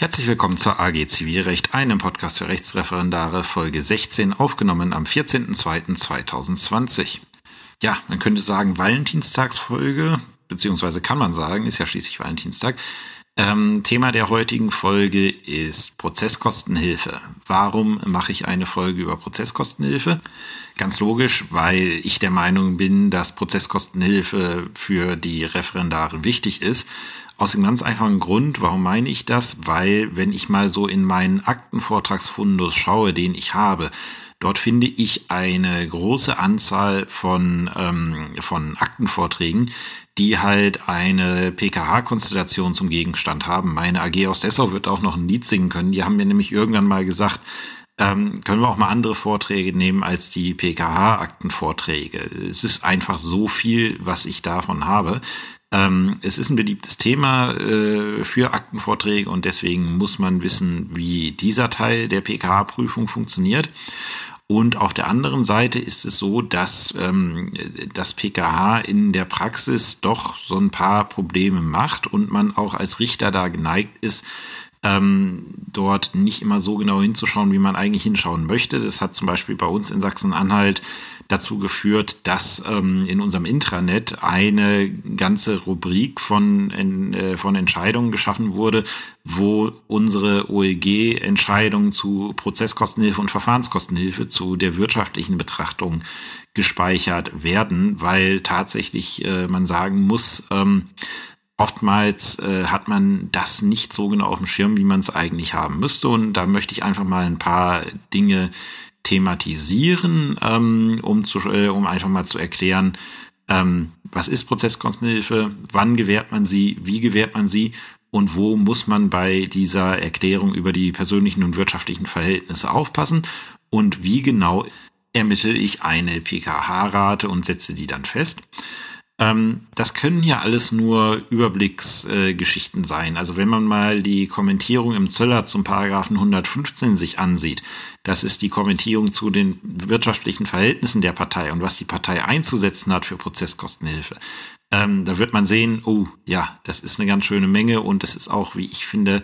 Herzlich willkommen zur AG Zivilrecht, einem Podcast für Rechtsreferendare, Folge 16, aufgenommen am 14.02.2020. Ja, man könnte sagen Valentinstagsfolge, beziehungsweise kann man sagen, ist ja schließlich Valentinstag. Ähm, Thema der heutigen Folge ist Prozesskostenhilfe. Warum mache ich eine Folge über Prozesskostenhilfe? Ganz logisch, weil ich der Meinung bin, dass Prozesskostenhilfe für die Referendare wichtig ist aus dem ganz einfachen Grund, warum meine ich das? Weil, wenn ich mal so in meinen Aktenvortragsfundus schaue, den ich habe, dort finde ich eine große Anzahl von, ähm, von Aktenvorträgen, die halt eine PKH-Konstellation zum Gegenstand haben. Meine AG aus Dessau wird auch noch ein Lied singen können. Die haben mir nämlich irgendwann mal gesagt, ähm, können wir auch mal andere Vorträge nehmen als die PKH-Aktenvorträge. Es ist einfach so viel, was ich davon habe. Ähm, es ist ein beliebtes Thema äh, für Aktenvorträge und deswegen muss man wissen, wie dieser Teil der PKH-Prüfung funktioniert. Und auf der anderen Seite ist es so, dass ähm, das PKH in der Praxis doch so ein paar Probleme macht und man auch als Richter da geneigt ist, ähm, dort nicht immer so genau hinzuschauen, wie man eigentlich hinschauen möchte. Das hat zum Beispiel bei uns in Sachsen-Anhalt dazu geführt, dass ähm, in unserem Intranet eine ganze Rubrik von, äh, von Entscheidungen geschaffen wurde, wo unsere OEG-Entscheidungen zu Prozesskostenhilfe und Verfahrenskostenhilfe zu der wirtschaftlichen Betrachtung gespeichert werden, weil tatsächlich äh, man sagen muss, ähm, oftmals äh, hat man das nicht so genau auf dem Schirm, wie man es eigentlich haben müsste. Und da möchte ich einfach mal ein paar Dinge thematisieren, ähm, um, zu, äh, um einfach mal zu erklären, ähm, was ist Prozesskostenhilfe, wann gewährt man sie, wie gewährt man sie und wo muss man bei dieser Erklärung über die persönlichen und wirtschaftlichen Verhältnisse aufpassen und wie genau ermittle ich eine PKH-Rate und setze die dann fest. Ähm, das können ja alles nur Überblicksgeschichten äh, sein. Also wenn man mal die Kommentierung im Zöller zum Paragraphen 115 sich ansieht, das ist die Kommentierung zu den wirtschaftlichen Verhältnissen der Partei und was die Partei einzusetzen hat für Prozesskostenhilfe. Ähm, da wird man sehen, oh ja, das ist eine ganz schöne Menge und es ist auch, wie ich finde,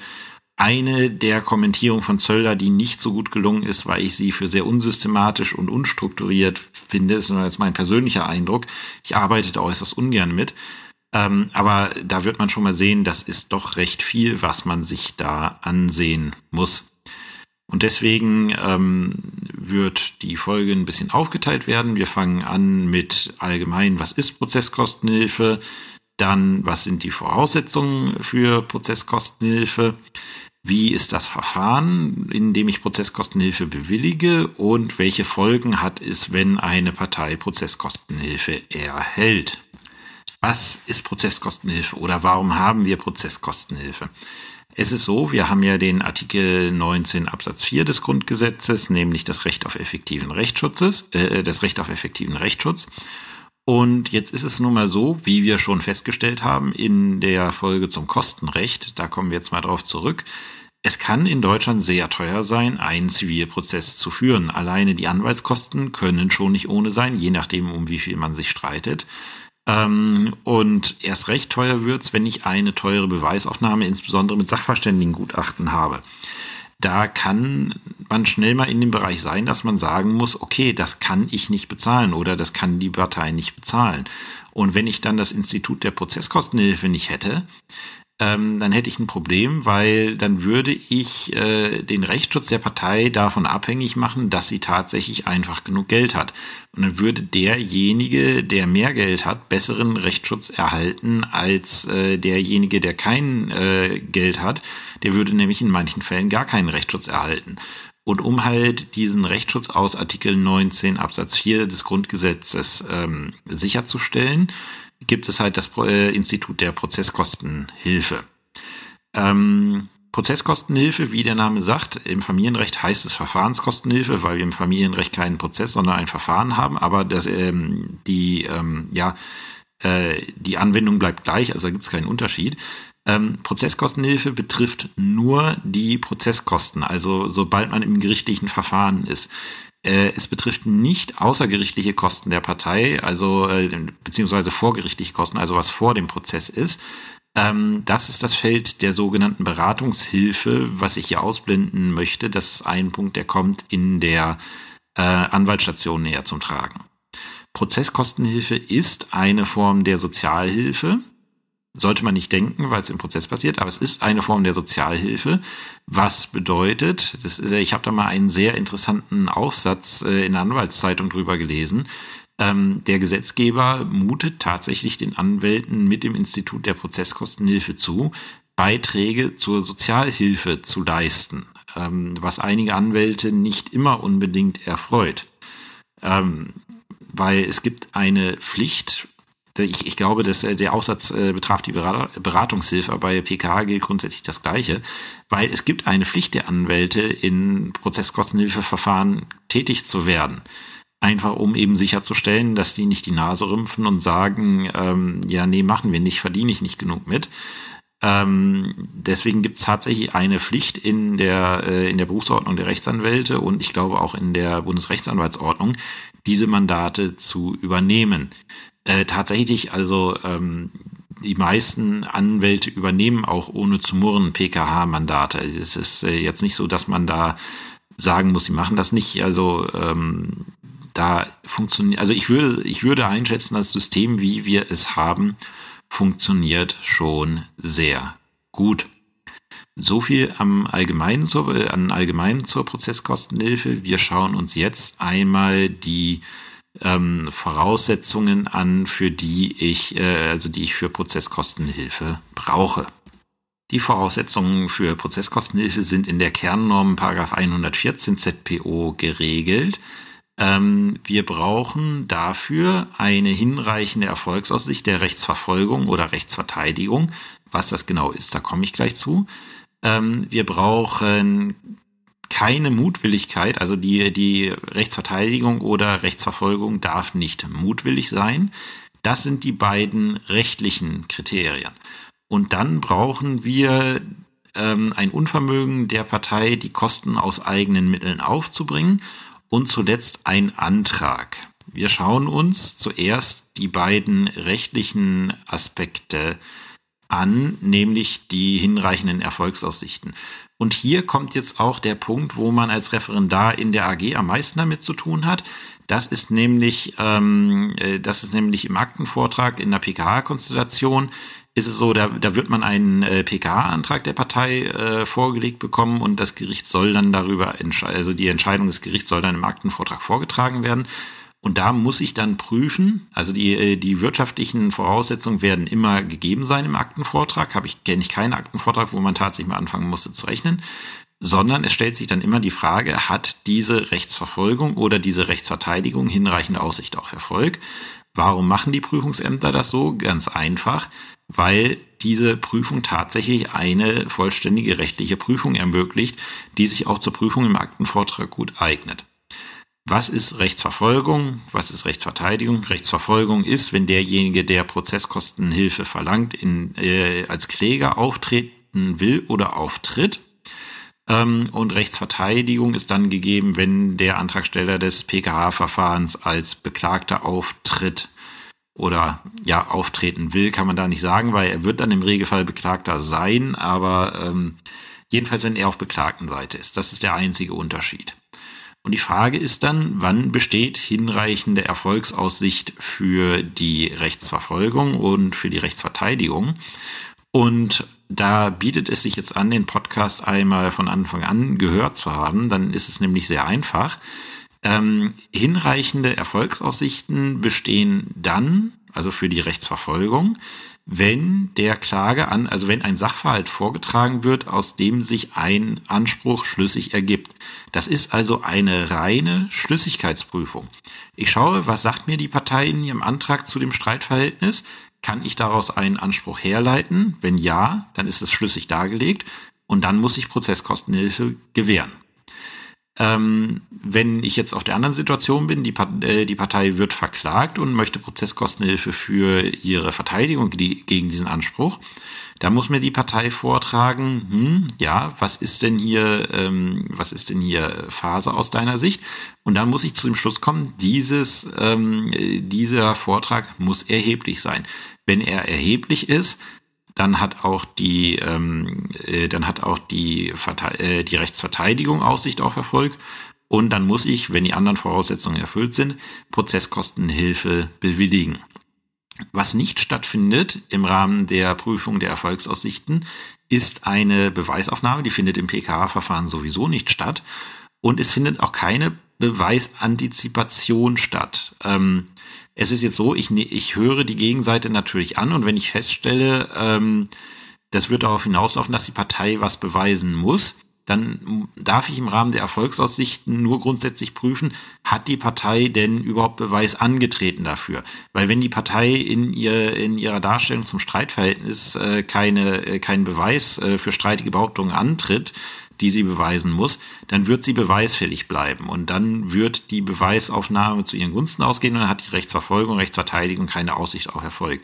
eine der Kommentierungen von Zöller, die nicht so gut gelungen ist, weil ich sie für sehr unsystematisch und unstrukturiert finde, das ist jetzt mein persönlicher Eindruck. Ich arbeite da äußerst ungern mit. Ähm, aber da wird man schon mal sehen, das ist doch recht viel, was man sich da ansehen muss. Und deswegen ähm, wird die Folge ein bisschen aufgeteilt werden. Wir fangen an mit allgemein, was ist Prozesskostenhilfe? Dann, was sind die Voraussetzungen für Prozesskostenhilfe? Wie ist das Verfahren, in dem ich Prozesskostenhilfe bewillige? Und welche Folgen hat es, wenn eine Partei Prozesskostenhilfe erhält? Was ist Prozesskostenhilfe oder warum haben wir Prozesskostenhilfe? Es ist so, wir haben ja den Artikel 19 Absatz 4 des Grundgesetzes, nämlich das Recht auf effektiven Rechtsschutzes, äh, das Recht auf effektiven Rechtsschutz. Und jetzt ist es nun mal so, wie wir schon festgestellt haben in der Folge zum Kostenrecht, da kommen wir jetzt mal drauf zurück. Es kann in Deutschland sehr teuer sein, einen Zivilprozess zu führen. Alleine die Anwaltskosten können schon nicht ohne sein, je nachdem, um wie viel man sich streitet. Ähm, und erst recht teuer wird's, wenn ich eine teure Beweisaufnahme, insbesondere mit Sachverständigengutachten habe da kann man schnell mal in dem Bereich sein, dass man sagen muss, okay, das kann ich nicht bezahlen oder das kann die Partei nicht bezahlen. Und wenn ich dann das Institut der Prozesskostenhilfe nicht hätte, ähm, dann hätte ich ein Problem, weil dann würde ich äh, den Rechtsschutz der Partei davon abhängig machen, dass sie tatsächlich einfach genug Geld hat. Und dann würde derjenige, der mehr Geld hat, besseren Rechtsschutz erhalten als äh, derjenige, der kein äh, Geld hat. Der würde nämlich in manchen Fällen gar keinen Rechtsschutz erhalten. Und um halt diesen Rechtsschutz aus Artikel 19 Absatz 4 des Grundgesetzes ähm, sicherzustellen, gibt es halt das äh, Institut der Prozesskostenhilfe. Ähm, Prozesskostenhilfe, wie der Name sagt, im Familienrecht heißt es Verfahrenskostenhilfe, weil wir im Familienrecht keinen Prozess, sondern ein Verfahren haben, aber das, ähm, die, ähm, ja, äh, die Anwendung bleibt gleich, also da gibt es keinen Unterschied. Ähm, Prozesskostenhilfe betrifft nur die Prozesskosten, also sobald man im gerichtlichen Verfahren ist. Äh, es betrifft nicht außergerichtliche Kosten der Partei, also äh, beziehungsweise vorgerichtliche Kosten, also was vor dem Prozess ist. Ähm, das ist das Feld der sogenannten Beratungshilfe, was ich hier ausblenden möchte. Das ist ein Punkt, der kommt in der äh, Anwaltsstation näher zum Tragen. Prozesskostenhilfe ist eine Form der Sozialhilfe. Sollte man nicht denken, weil es im Prozess passiert, aber es ist eine Form der Sozialhilfe. Was bedeutet, das ist, ich habe da mal einen sehr interessanten Aufsatz äh, in der Anwaltszeitung drüber gelesen. Ähm, der Gesetzgeber mutet tatsächlich den Anwälten mit dem Institut der Prozesskostenhilfe zu, Beiträge zur Sozialhilfe zu leisten, ähm, was einige Anwälte nicht immer unbedingt erfreut. Ähm, weil es gibt eine Pflicht ich, ich glaube, dass äh, der Aussatz äh, betraf die Beratungshilfe, bei PKH gilt grundsätzlich das Gleiche, weil es gibt eine Pflicht der Anwälte, in Prozesskostenhilfeverfahren tätig zu werden. Einfach um eben sicherzustellen, dass die nicht die Nase rümpfen und sagen, ähm, ja, nee, machen wir nicht, verdiene ich nicht genug mit. Ähm, deswegen gibt es tatsächlich eine Pflicht in der, äh, in der Berufsordnung der Rechtsanwälte und ich glaube auch in der Bundesrechtsanwaltsordnung, diese Mandate zu übernehmen. Äh, tatsächlich, also ähm, die meisten Anwälte übernehmen auch ohne zu murren PKH-Mandate. Es ist äh, jetzt nicht so, dass man da sagen muss, sie machen das nicht. Also ähm, da funktioniert, also ich würde, ich würde einschätzen, das System, wie wir es haben, funktioniert schon sehr gut. So viel am Allgemeinen zur, äh, an allgemein zur Prozesskostenhilfe. Wir schauen uns jetzt einmal die ähm, Voraussetzungen an, für die ich, äh, also die ich für Prozesskostenhilfe brauche. Die Voraussetzungen für Prozesskostenhilfe sind in der Kernnorm 114 ZPO geregelt. Ähm, wir brauchen dafür eine hinreichende Erfolgsaussicht der Rechtsverfolgung oder Rechtsverteidigung. Was das genau ist, da komme ich gleich zu. Ähm, wir brauchen keine Mutwilligkeit, also die, die Rechtsverteidigung oder Rechtsverfolgung darf nicht mutwillig sein. Das sind die beiden rechtlichen Kriterien. Und dann brauchen wir ähm, ein Unvermögen der Partei, die Kosten aus eigenen Mitteln aufzubringen und zuletzt ein Antrag. Wir schauen uns zuerst die beiden rechtlichen Aspekte an, nämlich die hinreichenden Erfolgsaussichten. Und hier kommt jetzt auch der Punkt, wo man als Referendar in der AG am meisten damit zu tun hat. Das ist nämlich, ähm, äh, das ist nämlich im Aktenvortrag in der PKH-Konstellation ist es so, da, da wird man einen äh, PKH-Antrag der Partei äh, vorgelegt bekommen und das Gericht soll dann darüber, also die Entscheidung des Gerichts soll dann im Aktenvortrag vorgetragen werden. Und da muss ich dann prüfen, also die, äh, die wirtschaftlichen Voraussetzungen werden immer gegeben sein im Aktenvortrag. Habe ich, kenne ich keinen Aktenvortrag, wo man tatsächlich mal anfangen musste zu rechnen. Sondern es stellt sich dann immer die Frage, hat diese Rechtsverfolgung oder diese Rechtsverteidigung hinreichende Aussicht auf Erfolg? Warum machen die Prüfungsämter das so? Ganz einfach, weil diese Prüfung tatsächlich eine vollständige rechtliche Prüfung ermöglicht, die sich auch zur Prüfung im Aktenvortrag gut eignet. Was ist Rechtsverfolgung? Was ist Rechtsverteidigung? Rechtsverfolgung ist, wenn derjenige, der Prozesskostenhilfe verlangt, in, äh, als Kläger auftreten will oder auftritt. Ähm, und Rechtsverteidigung ist dann gegeben, wenn der Antragsteller des PKH-Verfahrens als Beklagter auftritt oder ja auftreten will, kann man da nicht sagen, weil er wird dann im Regelfall Beklagter sein, aber ähm, jedenfalls, wenn er auf Beklagtenseite ist. Das ist der einzige Unterschied. Und die Frage ist dann, wann besteht hinreichende Erfolgsaussicht für die Rechtsverfolgung und für die Rechtsverteidigung? Und da bietet es sich jetzt an, den Podcast einmal von Anfang an gehört zu haben. Dann ist es nämlich sehr einfach. Ähm, hinreichende Erfolgsaussichten bestehen dann, also für die Rechtsverfolgung, wenn der Klage an, also wenn ein Sachverhalt vorgetragen wird, aus dem sich ein Anspruch schlüssig ergibt. Das ist also eine reine Schlüssigkeitsprüfung. Ich schaue, was sagt mir die Partei in ihrem Antrag zu dem Streitverhältnis? Kann ich daraus einen Anspruch herleiten? Wenn ja, dann ist es schlüssig dargelegt und dann muss ich Prozesskostenhilfe gewähren. Ähm, wenn ich jetzt auf der anderen Situation bin, die, äh, die Partei wird verklagt und möchte Prozesskostenhilfe für ihre Verteidigung die, gegen diesen Anspruch, da muss mir die Partei vortragen, hm, ja, was ist denn hier, ähm, was ist denn hier Phase aus deiner Sicht? Und dann muss ich zu dem Schluss kommen, dieses, ähm, dieser Vortrag muss erheblich sein. Wenn er erheblich ist, dann hat auch die, ähm, äh, dann hat auch die, Verte äh, die Rechtsverteidigung Aussicht auf Erfolg. Und dann muss ich, wenn die anderen Voraussetzungen erfüllt sind, Prozesskostenhilfe bewilligen. Was nicht stattfindet im Rahmen der Prüfung der Erfolgsaussichten, ist eine Beweisaufnahme. Die findet im PKA-Verfahren sowieso nicht statt. Und es findet auch keine Beweisantizipation statt. Ähm, es ist jetzt so, ich, ne, ich höre die Gegenseite natürlich an und wenn ich feststelle, ähm, das wird darauf hinauslaufen, dass die Partei was beweisen muss, dann darf ich im Rahmen der Erfolgsaussichten nur grundsätzlich prüfen, hat die Partei denn überhaupt Beweis angetreten dafür? Weil wenn die Partei in, ihr, in ihrer Darstellung zum Streitverhältnis äh, keine, äh, keinen Beweis äh, für streitige Behauptungen antritt, die sie beweisen muss, dann wird sie beweisfällig bleiben. Und dann wird die Beweisaufnahme zu ihren Gunsten ausgehen und dann hat die Rechtsverfolgung, Rechtsverteidigung keine Aussicht auf Erfolg.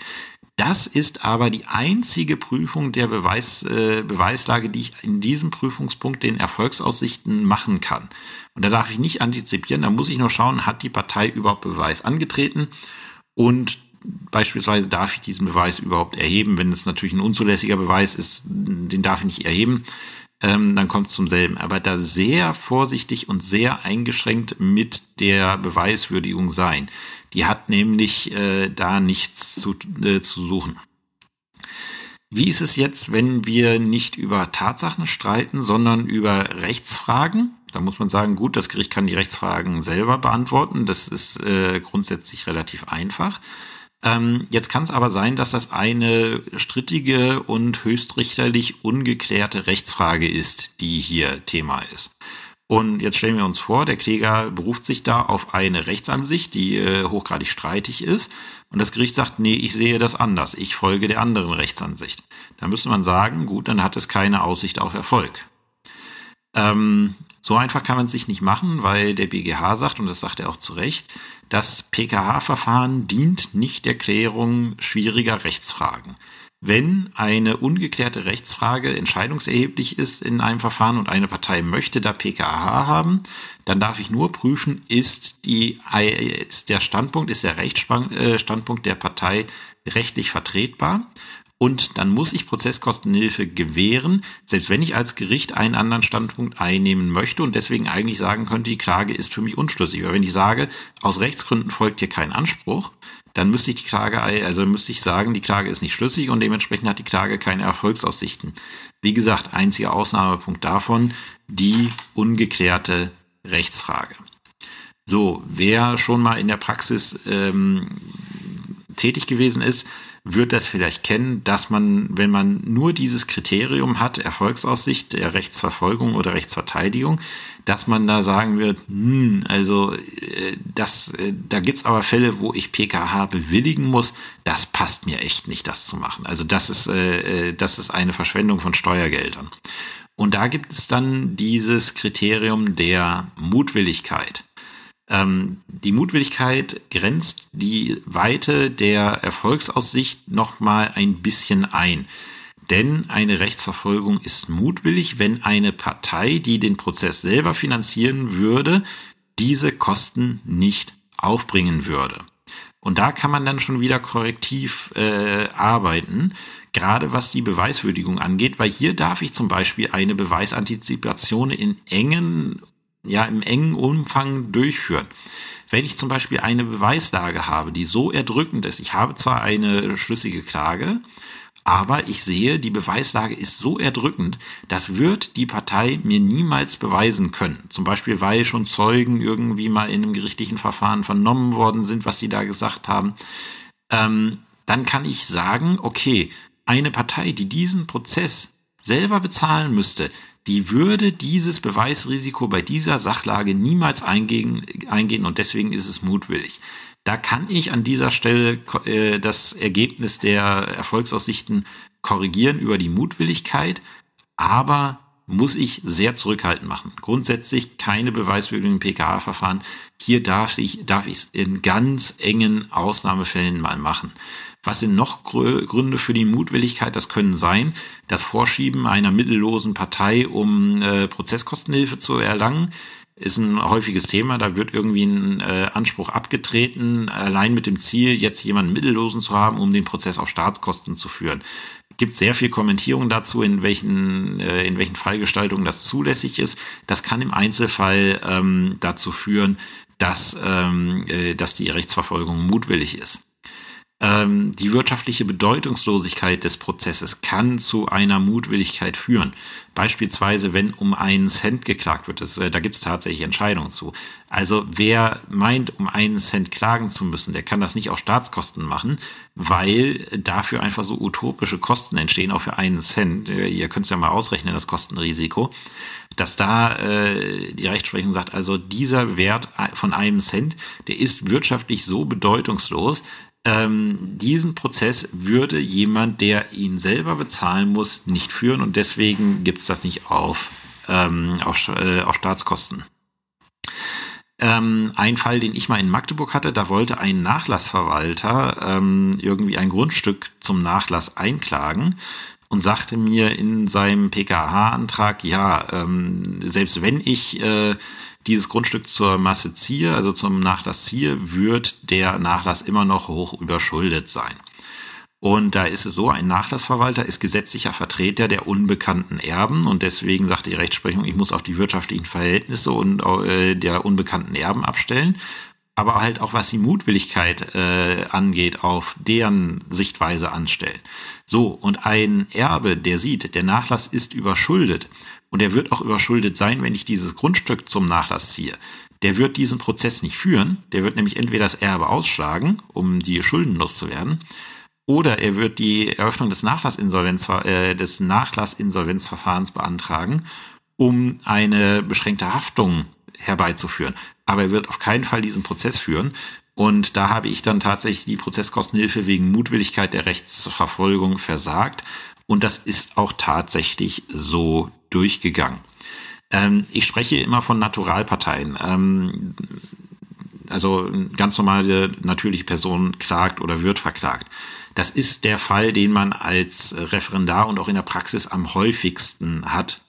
Das ist aber die einzige Prüfung der Beweis, äh, Beweislage, die ich in diesem Prüfungspunkt den Erfolgsaussichten machen kann. Und da darf ich nicht antizipieren, da muss ich nur schauen, hat die Partei überhaupt Beweis angetreten? Und beispielsweise darf ich diesen Beweis überhaupt erheben, wenn es natürlich ein unzulässiger Beweis ist, den darf ich nicht erheben ähm, dann kommt es zum selben. Aber da sehr vorsichtig und sehr eingeschränkt mit der Beweiswürdigung sein. Die hat nämlich äh, da nichts zu, äh, zu suchen. Wie ist es jetzt, wenn wir nicht über Tatsachen streiten, sondern über Rechtsfragen? Da muss man sagen, gut, das Gericht kann die Rechtsfragen selber beantworten. Das ist äh, grundsätzlich relativ einfach. Ähm, jetzt kann es aber sein, dass das eine strittige und höchstrichterlich ungeklärte Rechtsfrage ist, die hier Thema ist. Und jetzt stellen wir uns vor, der Kläger beruft sich da auf eine Rechtsansicht, die äh, hochgradig streitig ist. Und das Gericht sagt, nee, ich sehe das anders. Ich folge der anderen Rechtsansicht. Da müsste man sagen, gut, dann hat es keine Aussicht auf Erfolg. Ähm, so einfach kann man es sich nicht machen, weil der BGH sagt, und das sagt er auch zu Recht, das PKH-Verfahren dient nicht der Klärung schwieriger Rechtsfragen. Wenn eine ungeklärte Rechtsfrage entscheidungserheblich ist in einem Verfahren und eine Partei möchte da PKH haben, dann darf ich nur prüfen, ist, die, ist der Standpunkt, ist der Rechtsstandpunkt der Partei rechtlich vertretbar und dann muss ich Prozesskostenhilfe gewähren, selbst wenn ich als Gericht einen anderen Standpunkt einnehmen möchte und deswegen eigentlich sagen könnte, die Klage ist für mich unschlüssig. Aber wenn ich sage, aus Rechtsgründen folgt hier kein Anspruch, dann müsste ich die Klage, also müsste ich sagen, die Klage ist nicht schlüssig und dementsprechend hat die Klage keine Erfolgsaussichten. Wie gesagt, einziger Ausnahmepunkt davon, die ungeklärte Rechtsfrage. So, wer schon mal in der Praxis ähm, tätig gewesen ist, wird das vielleicht kennen, dass man, wenn man nur dieses Kriterium hat, Erfolgsaussicht der Rechtsverfolgung oder Rechtsverteidigung, dass man da sagen wird, hm, also äh, das, äh, da gibt's aber Fälle, wo ich PKH bewilligen muss, das passt mir echt nicht, das zu machen. Also das ist, äh, äh das ist eine Verschwendung von Steuergeldern. Und da gibt es dann dieses Kriterium der Mutwilligkeit. Ähm, die Mutwilligkeit grenzt die Weite der Erfolgsaussicht nochmal ein bisschen ein. Denn eine Rechtsverfolgung ist mutwillig, wenn eine Partei, die den Prozess selber finanzieren würde, diese Kosten nicht aufbringen würde. Und da kann man dann schon wieder korrektiv äh, arbeiten, gerade was die Beweiswürdigung angeht, weil hier darf ich zum Beispiel eine Beweisantizipation in engen ja im engen Umfang durchführen. Wenn ich zum Beispiel eine Beweislage habe, die so erdrückend ist, ich habe zwar eine schlüssige Klage, aber ich sehe, die Beweislage ist so erdrückend, das wird die Partei mir niemals beweisen können. Zum Beispiel, weil schon Zeugen irgendwie mal in einem gerichtlichen Verfahren vernommen worden sind, was sie da gesagt haben. Ähm, dann kann ich sagen, okay, eine Partei, die diesen Prozess selber bezahlen müsste, die würde dieses Beweisrisiko bei dieser Sachlage niemals eingehen, eingehen und deswegen ist es mutwillig. Da kann ich an dieser Stelle äh, das Ergebnis der Erfolgsaussichten korrigieren über die Mutwilligkeit, aber muss ich sehr zurückhaltend machen. Grundsätzlich keine Beweiswürdigung im PKA-Verfahren. Hier darf ich darf ich es in ganz engen Ausnahmefällen mal machen. Was sind noch Gründe für die Mutwilligkeit? Das können sein, das Vorschieben einer mittellosen Partei, um äh, Prozesskostenhilfe zu erlangen, ist ein häufiges Thema. Da wird irgendwie ein äh, Anspruch abgetreten, allein mit dem Ziel, jetzt jemanden Mittellosen zu haben, um den Prozess auf Staatskosten zu führen. Gibt sehr viel Kommentierung dazu, in welchen, äh, in welchen Fallgestaltungen das zulässig ist. Das kann im Einzelfall ähm, dazu führen, dass, ähm, äh, dass die Rechtsverfolgung mutwillig ist ähm, die wirtschaftliche Bedeutungslosigkeit des Prozesses kann zu einer Mutwilligkeit führen. Beispielsweise, wenn um einen Cent geklagt wird, das, äh, da gibt es tatsächlich Entscheidungen zu. Also wer meint, um einen Cent klagen zu müssen, der kann das nicht auf Staatskosten machen, weil dafür einfach so utopische Kosten entstehen, auch für einen Cent. Äh, ihr könnt es ja mal ausrechnen, das Kostenrisiko dass da äh, die Rechtsprechung sagt, also dieser Wert von einem Cent, der ist wirtschaftlich so bedeutungslos, ähm, diesen Prozess würde jemand, der ihn selber bezahlen muss, nicht führen und deswegen gibt es das nicht auf, ähm, auf, äh, auf Staatskosten. Ähm, ein Fall, den ich mal in Magdeburg hatte, da wollte ein Nachlassverwalter ähm, irgendwie ein Grundstück zum Nachlass einklagen und sagte mir in seinem PKH-Antrag, ja, ähm, selbst wenn ich äh, dieses Grundstück zur Masse ziehe, also zum Nachlass ziehe, wird der Nachlass immer noch hoch überschuldet sein. Und da ist es so, ein Nachlassverwalter ist gesetzlicher Vertreter der unbekannten Erben und deswegen sagt die Rechtsprechung, ich muss auf die wirtschaftlichen Verhältnisse und äh, der unbekannten Erben abstellen, aber halt auch was die Mutwilligkeit äh, angeht, auf deren Sichtweise anstellen. So, und ein Erbe, der sieht, der Nachlass ist überschuldet und er wird auch überschuldet sein, wenn ich dieses Grundstück zum Nachlass ziehe. Der wird diesen Prozess nicht führen. Der wird nämlich entweder das Erbe ausschlagen, um die Schulden loszuwerden, oder er wird die Eröffnung des, Nachlassinsolvenz, äh, des Nachlassinsolvenzverfahrens beantragen, um eine beschränkte Haftung herbeizuführen. Aber er wird auf keinen Fall diesen Prozess führen. Und da habe ich dann tatsächlich die Prozesskostenhilfe wegen Mutwilligkeit der Rechtsverfolgung versagt. Und das ist auch tatsächlich so durchgegangen. Ähm, ich spreche immer von Naturalparteien. Ähm, also ganz normale natürliche Person klagt oder wird verklagt. Das ist der Fall, den man als Referendar und auch in der Praxis am häufigsten hat.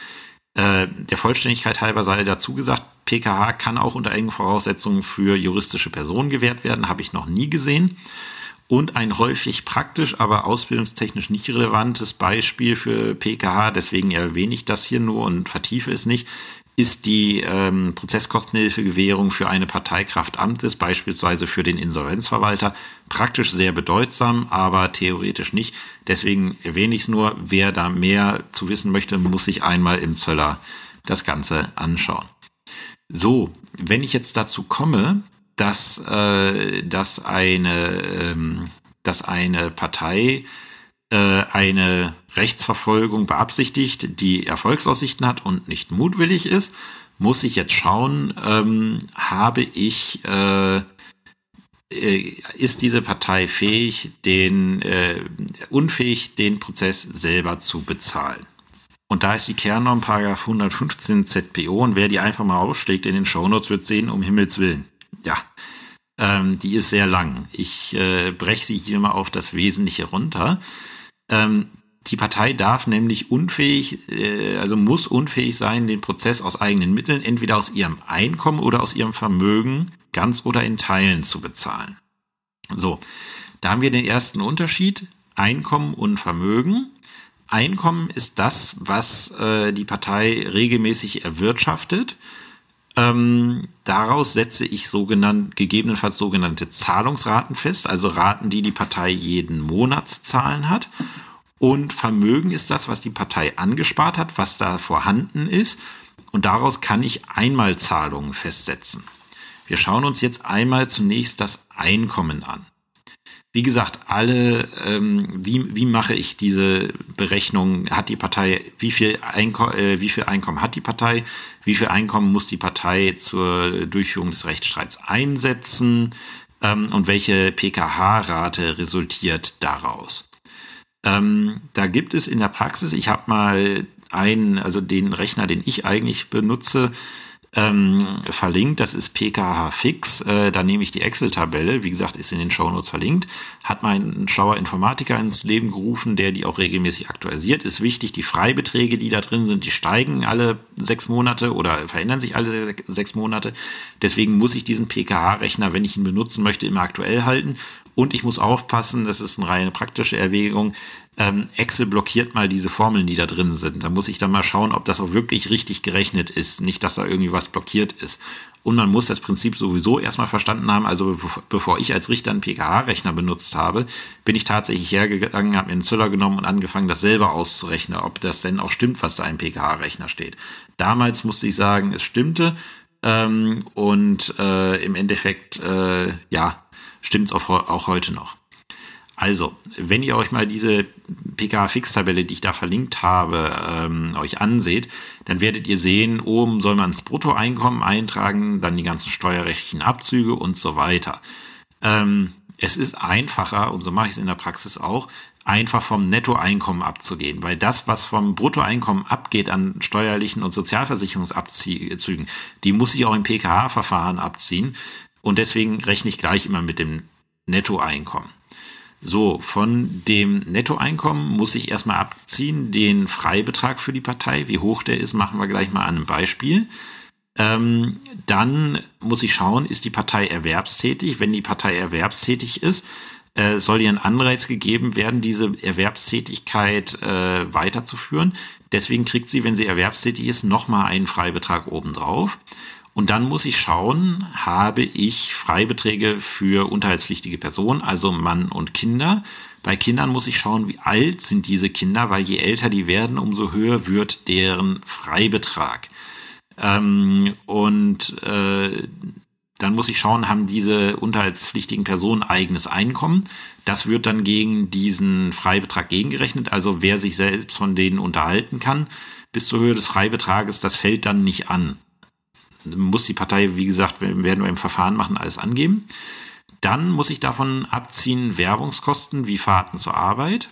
Äh, der Vollständigkeit halber sei dazu gesagt, PKH kann auch unter engen Voraussetzungen für juristische Personen gewährt werden, habe ich noch nie gesehen. Und ein häufig praktisch, aber ausbildungstechnisch nicht relevantes Beispiel für PKH, deswegen erwähne ich das hier nur und vertiefe es nicht, ist die ähm, Prozesskostenhilfegewährung für eine Parteikraft Amtes, beispielsweise für den Insolvenzverwalter, praktisch sehr bedeutsam, aber theoretisch nicht. Deswegen erwähne ich es nur. Wer da mehr zu wissen möchte, muss sich einmal im Zöller das Ganze anschauen. So, wenn ich jetzt dazu komme, dass, äh, dass, eine, ähm, dass eine Partei äh, eine Rechtsverfolgung beabsichtigt, die Erfolgsaussichten hat und nicht mutwillig ist, muss ich jetzt schauen, ähm, habe ich, äh, äh ist diese Partei fähig, den, äh, unfähig, den Prozess selber zu bezahlen. Und da ist die Kernnorm Paragraph 115 ZPO und wer die einfach mal ausschlägt in den Shownotes wird sehen, um Himmels Willen. Ja, ähm, die ist sehr lang. Ich äh, breche sie hier mal auf das Wesentliche runter. Ähm, die Partei darf nämlich unfähig, äh, also muss unfähig sein, den Prozess aus eigenen Mitteln, entweder aus ihrem Einkommen oder aus ihrem Vermögen, ganz oder in Teilen zu bezahlen. So, da haben wir den ersten Unterschied, Einkommen und Vermögen. Einkommen ist das, was äh, die Partei regelmäßig erwirtschaftet. Ähm, daraus setze ich sogenannt, gegebenenfalls sogenannte Zahlungsraten fest, also Raten, die die Partei jeden Monat zu zahlen hat. Und Vermögen ist das, was die Partei angespart hat, was da vorhanden ist. Und daraus kann ich Einmalzahlungen festsetzen. Wir schauen uns jetzt einmal zunächst das Einkommen an. Wie gesagt, alle, ähm, wie, wie mache ich diese Berechnung? Hat die Partei, wie viel, Einko äh, wie viel Einkommen hat die Partei? Wie viel Einkommen muss die Partei zur Durchführung des Rechtsstreits einsetzen? Ähm, und welche PKH-Rate resultiert daraus? Ähm, da gibt es in der Praxis, ich habe mal einen, also den Rechner, den ich eigentlich benutze, ähm, verlinkt. Das ist PKH Fix. Äh, da nehme ich die Excel-Tabelle. Wie gesagt, ist in den Shownotes verlinkt. Hat mein schlauer Informatiker ins Leben gerufen, der die auch regelmäßig aktualisiert. Ist wichtig, die Freibeträge, die da drin sind, die steigen alle sechs Monate oder verändern sich alle sechs Monate. Deswegen muss ich diesen PKH-Rechner, wenn ich ihn benutzen möchte, immer aktuell halten. Und ich muss aufpassen, das ist eine reine praktische Erwägung, ähm, Excel blockiert mal diese Formeln, die da drin sind. Da muss ich dann mal schauen, ob das auch wirklich richtig gerechnet ist. Nicht, dass da irgendwie was blockiert ist. Und man muss das Prinzip sowieso erstmal verstanden haben. Also bevor ich als Richter einen PKH-Rechner benutzt habe, bin ich tatsächlich hergegangen, habe mir einen Züller genommen und angefangen, das selber auszurechnen, ob das denn auch stimmt, was da im PKH-Rechner steht. Damals musste ich sagen, es stimmte. Ähm, und äh, im Endeffekt, äh, ja, stimmt es auch, auch heute noch. Also, wenn ihr euch mal diese PK-Fix-Tabelle, die ich da verlinkt habe, ähm, euch anseht, dann werdet ihr sehen, oben soll man das Bruttoeinkommen eintragen, dann die ganzen steuerrechtlichen Abzüge und so weiter. Ähm, es ist einfacher, und so mache ich es in der Praxis auch, einfach vom Nettoeinkommen abzugehen, weil das, was vom Bruttoeinkommen abgeht an steuerlichen und Sozialversicherungsabzügen, die muss ich auch im PKH-Verfahren abziehen und deswegen rechne ich gleich immer mit dem Nettoeinkommen. So, von dem Nettoeinkommen muss ich erstmal abziehen den Freibetrag für die Partei. Wie hoch der ist, machen wir gleich mal an einem Beispiel. Ähm, dann muss ich schauen, ist die Partei erwerbstätig? Wenn die Partei erwerbstätig ist, äh, soll ihr ein Anreiz gegeben werden, diese Erwerbstätigkeit äh, weiterzuführen. Deswegen kriegt sie, wenn sie erwerbstätig ist, nochmal einen Freibetrag obendrauf. Und dann muss ich schauen, habe ich Freibeträge für unterhaltspflichtige Personen, also Mann und Kinder. Bei Kindern muss ich schauen, wie alt sind diese Kinder, weil je älter die werden, umso höher wird deren Freibetrag. Ähm, und äh, dann muss ich schauen, haben diese unterhaltspflichtigen Personen eigenes Einkommen. Das wird dann gegen diesen Freibetrag gegengerechnet. Also wer sich selbst von denen unterhalten kann, bis zur Höhe des Freibetrages, das fällt dann nicht an muss die Partei, wie gesagt, werden wir im Verfahren machen, alles angeben. Dann muss ich davon abziehen Werbungskosten wie Fahrten zur Arbeit.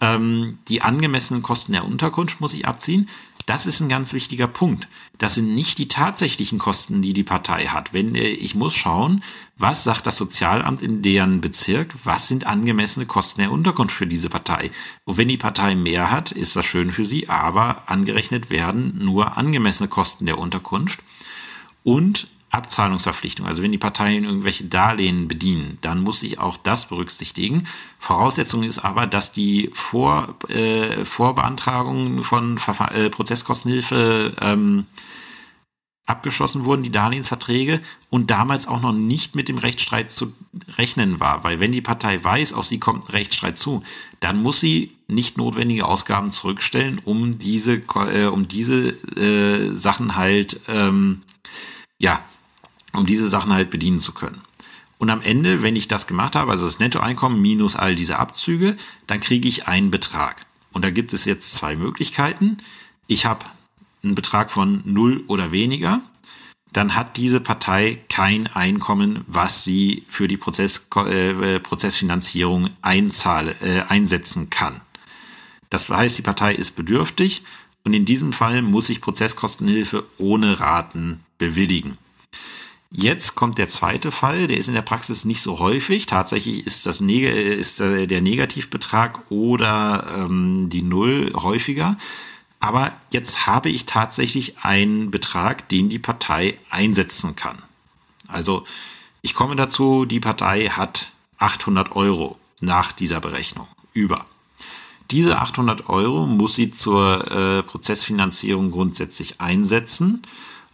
Ähm, die angemessenen Kosten der Unterkunft muss ich abziehen. Das ist ein ganz wichtiger Punkt. Das sind nicht die tatsächlichen Kosten, die die Partei hat. Wenn äh, ich muss schauen, was sagt das Sozialamt in deren Bezirk, was sind angemessene Kosten der Unterkunft für diese Partei. Und wenn die Partei mehr hat, ist das schön für sie, aber angerechnet werden nur angemessene Kosten der Unterkunft und Abzahlungsverpflichtung. Also wenn die Parteien irgendwelche Darlehen bedienen, dann muss ich auch das berücksichtigen. Voraussetzung ist aber, dass die Vor, äh, Vorbeantragungen von Verfa äh, Prozesskostenhilfe ähm, abgeschlossen wurden, die Darlehensverträge, und damals auch noch nicht mit dem Rechtsstreit zu rechnen war. Weil wenn die Partei weiß, auf sie kommt ein Rechtsstreit zu, dann muss sie nicht notwendige Ausgaben zurückstellen, um diese, äh, um diese äh, Sachen halt ähm, ja, um diese Sachen halt bedienen zu können. Und am Ende, wenn ich das gemacht habe, also das Nettoeinkommen minus all diese Abzüge, dann kriege ich einen Betrag. Und da gibt es jetzt zwei Möglichkeiten. Ich habe einen Betrag von null oder weniger. Dann hat diese Partei kein Einkommen, was sie für die Prozess, äh, Prozessfinanzierung einzahle, äh, einsetzen kann. Das heißt, die Partei ist bedürftig und in diesem Fall muss ich Prozesskostenhilfe ohne Raten bewilligen. Jetzt kommt der zweite Fall, der ist in der Praxis nicht so häufig. Tatsächlich ist, das Neg ist der Negativbetrag oder ähm, die Null häufiger. Aber jetzt habe ich tatsächlich einen Betrag, den die Partei einsetzen kann. Also ich komme dazu, die Partei hat 800 Euro nach dieser Berechnung über. Diese 800 Euro muss sie zur äh, Prozessfinanzierung grundsätzlich einsetzen.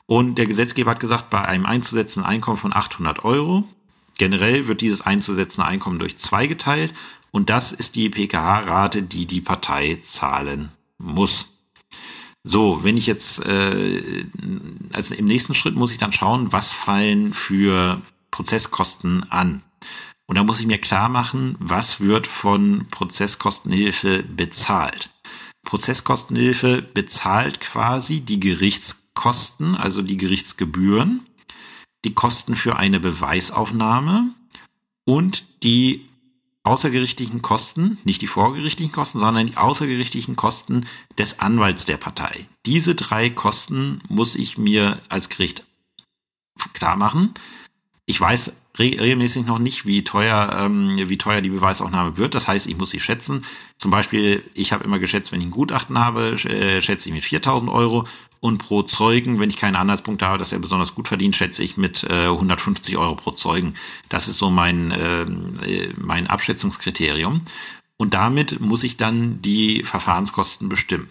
Und der Gesetzgeber hat gesagt, bei einem einzusetzenden Einkommen von 800 Euro, generell wird dieses einzusetzende Einkommen durch zwei geteilt. Und das ist die PKH-Rate, die die Partei zahlen muss. So, wenn ich jetzt, äh, also im nächsten Schritt muss ich dann schauen, was fallen für Prozesskosten an. Und da muss ich mir klar machen, was wird von Prozesskostenhilfe bezahlt. Prozesskostenhilfe bezahlt quasi die Gerichtskosten, also die Gerichtsgebühren, die Kosten für eine Beweisaufnahme und die außergerichtlichen Kosten, nicht die vorgerichtlichen Kosten, sondern die außergerichtlichen Kosten des Anwalts der Partei. Diese drei Kosten muss ich mir als Gericht klar machen Ich weiß regelmäßig noch nicht, wie teuer, ähm, wie teuer die Beweisaufnahme wird. Das heißt, ich muss sie schätzen. Zum Beispiel, ich habe immer geschätzt, wenn ich ein Gutachten habe, äh, schätze ich mit 4.000 Euro und pro Zeugen, wenn ich keine Anhaltspunkte habe, dass er besonders gut verdient, schätze ich mit äh, 150 Euro pro Zeugen. Das ist so mein, ähm, äh, mein Abschätzungskriterium. Und damit muss ich dann die Verfahrenskosten bestimmen.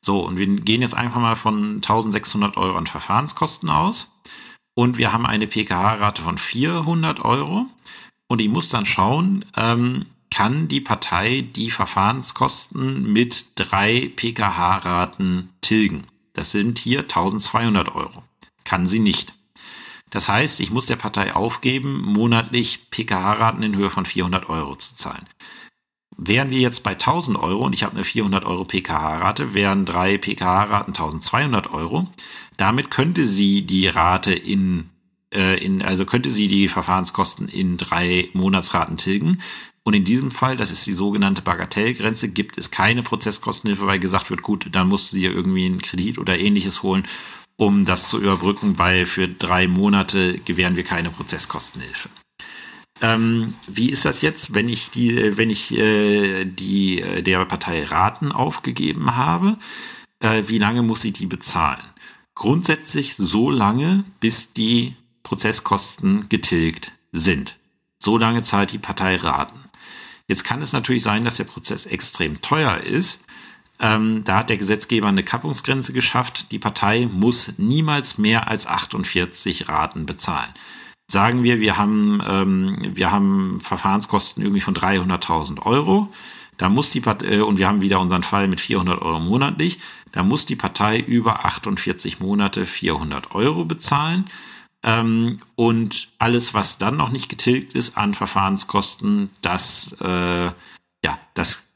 So, und wir gehen jetzt einfach mal von 1600 Euro an Verfahrenskosten aus. Und wir haben eine PKH-Rate von 400 Euro. Und ich muss dann schauen, ähm, kann die Partei die Verfahrenskosten mit drei PKH-Raten tilgen. Das sind hier 1200 Euro. Kann sie nicht. Das heißt, ich muss der Partei aufgeben, monatlich PKH-Raten in Höhe von 400 Euro zu zahlen. Wären wir jetzt bei 1000 Euro und ich habe eine 400 Euro PKH-Rate, wären drei PKH-Raten 1200 Euro. Damit könnte sie die Rate in, äh, in, also könnte sie die Verfahrenskosten in drei Monatsraten tilgen. Und in diesem Fall, das ist die sogenannte Bagatellgrenze, gibt es keine Prozesskostenhilfe, weil gesagt wird, gut, dann musst du dir irgendwie einen Kredit oder ähnliches holen, um das zu überbrücken, weil für drei Monate gewähren wir keine Prozesskostenhilfe. Ähm, wie ist das jetzt, wenn ich die, wenn ich äh, die äh, der Partei Raten aufgegeben habe? Äh, wie lange muss ich die bezahlen? Grundsätzlich so lange, bis die Prozesskosten getilgt sind. So lange zahlt die Partei Raten. Jetzt kann es natürlich sein, dass der Prozess extrem teuer ist. Ähm, da hat der Gesetzgeber eine Kappungsgrenze geschafft. Die Partei muss niemals mehr als 48 Raten bezahlen sagen wir, wir haben, ähm, wir haben Verfahrenskosten irgendwie von 300.000 Euro. Da muss die Partei, äh, und wir haben wieder unseren Fall mit 400 Euro monatlich. Da muss die Partei über 48 Monate 400 Euro bezahlen. Ähm, und alles, was dann noch nicht getilgt ist an Verfahrenskosten, das, äh, ja, das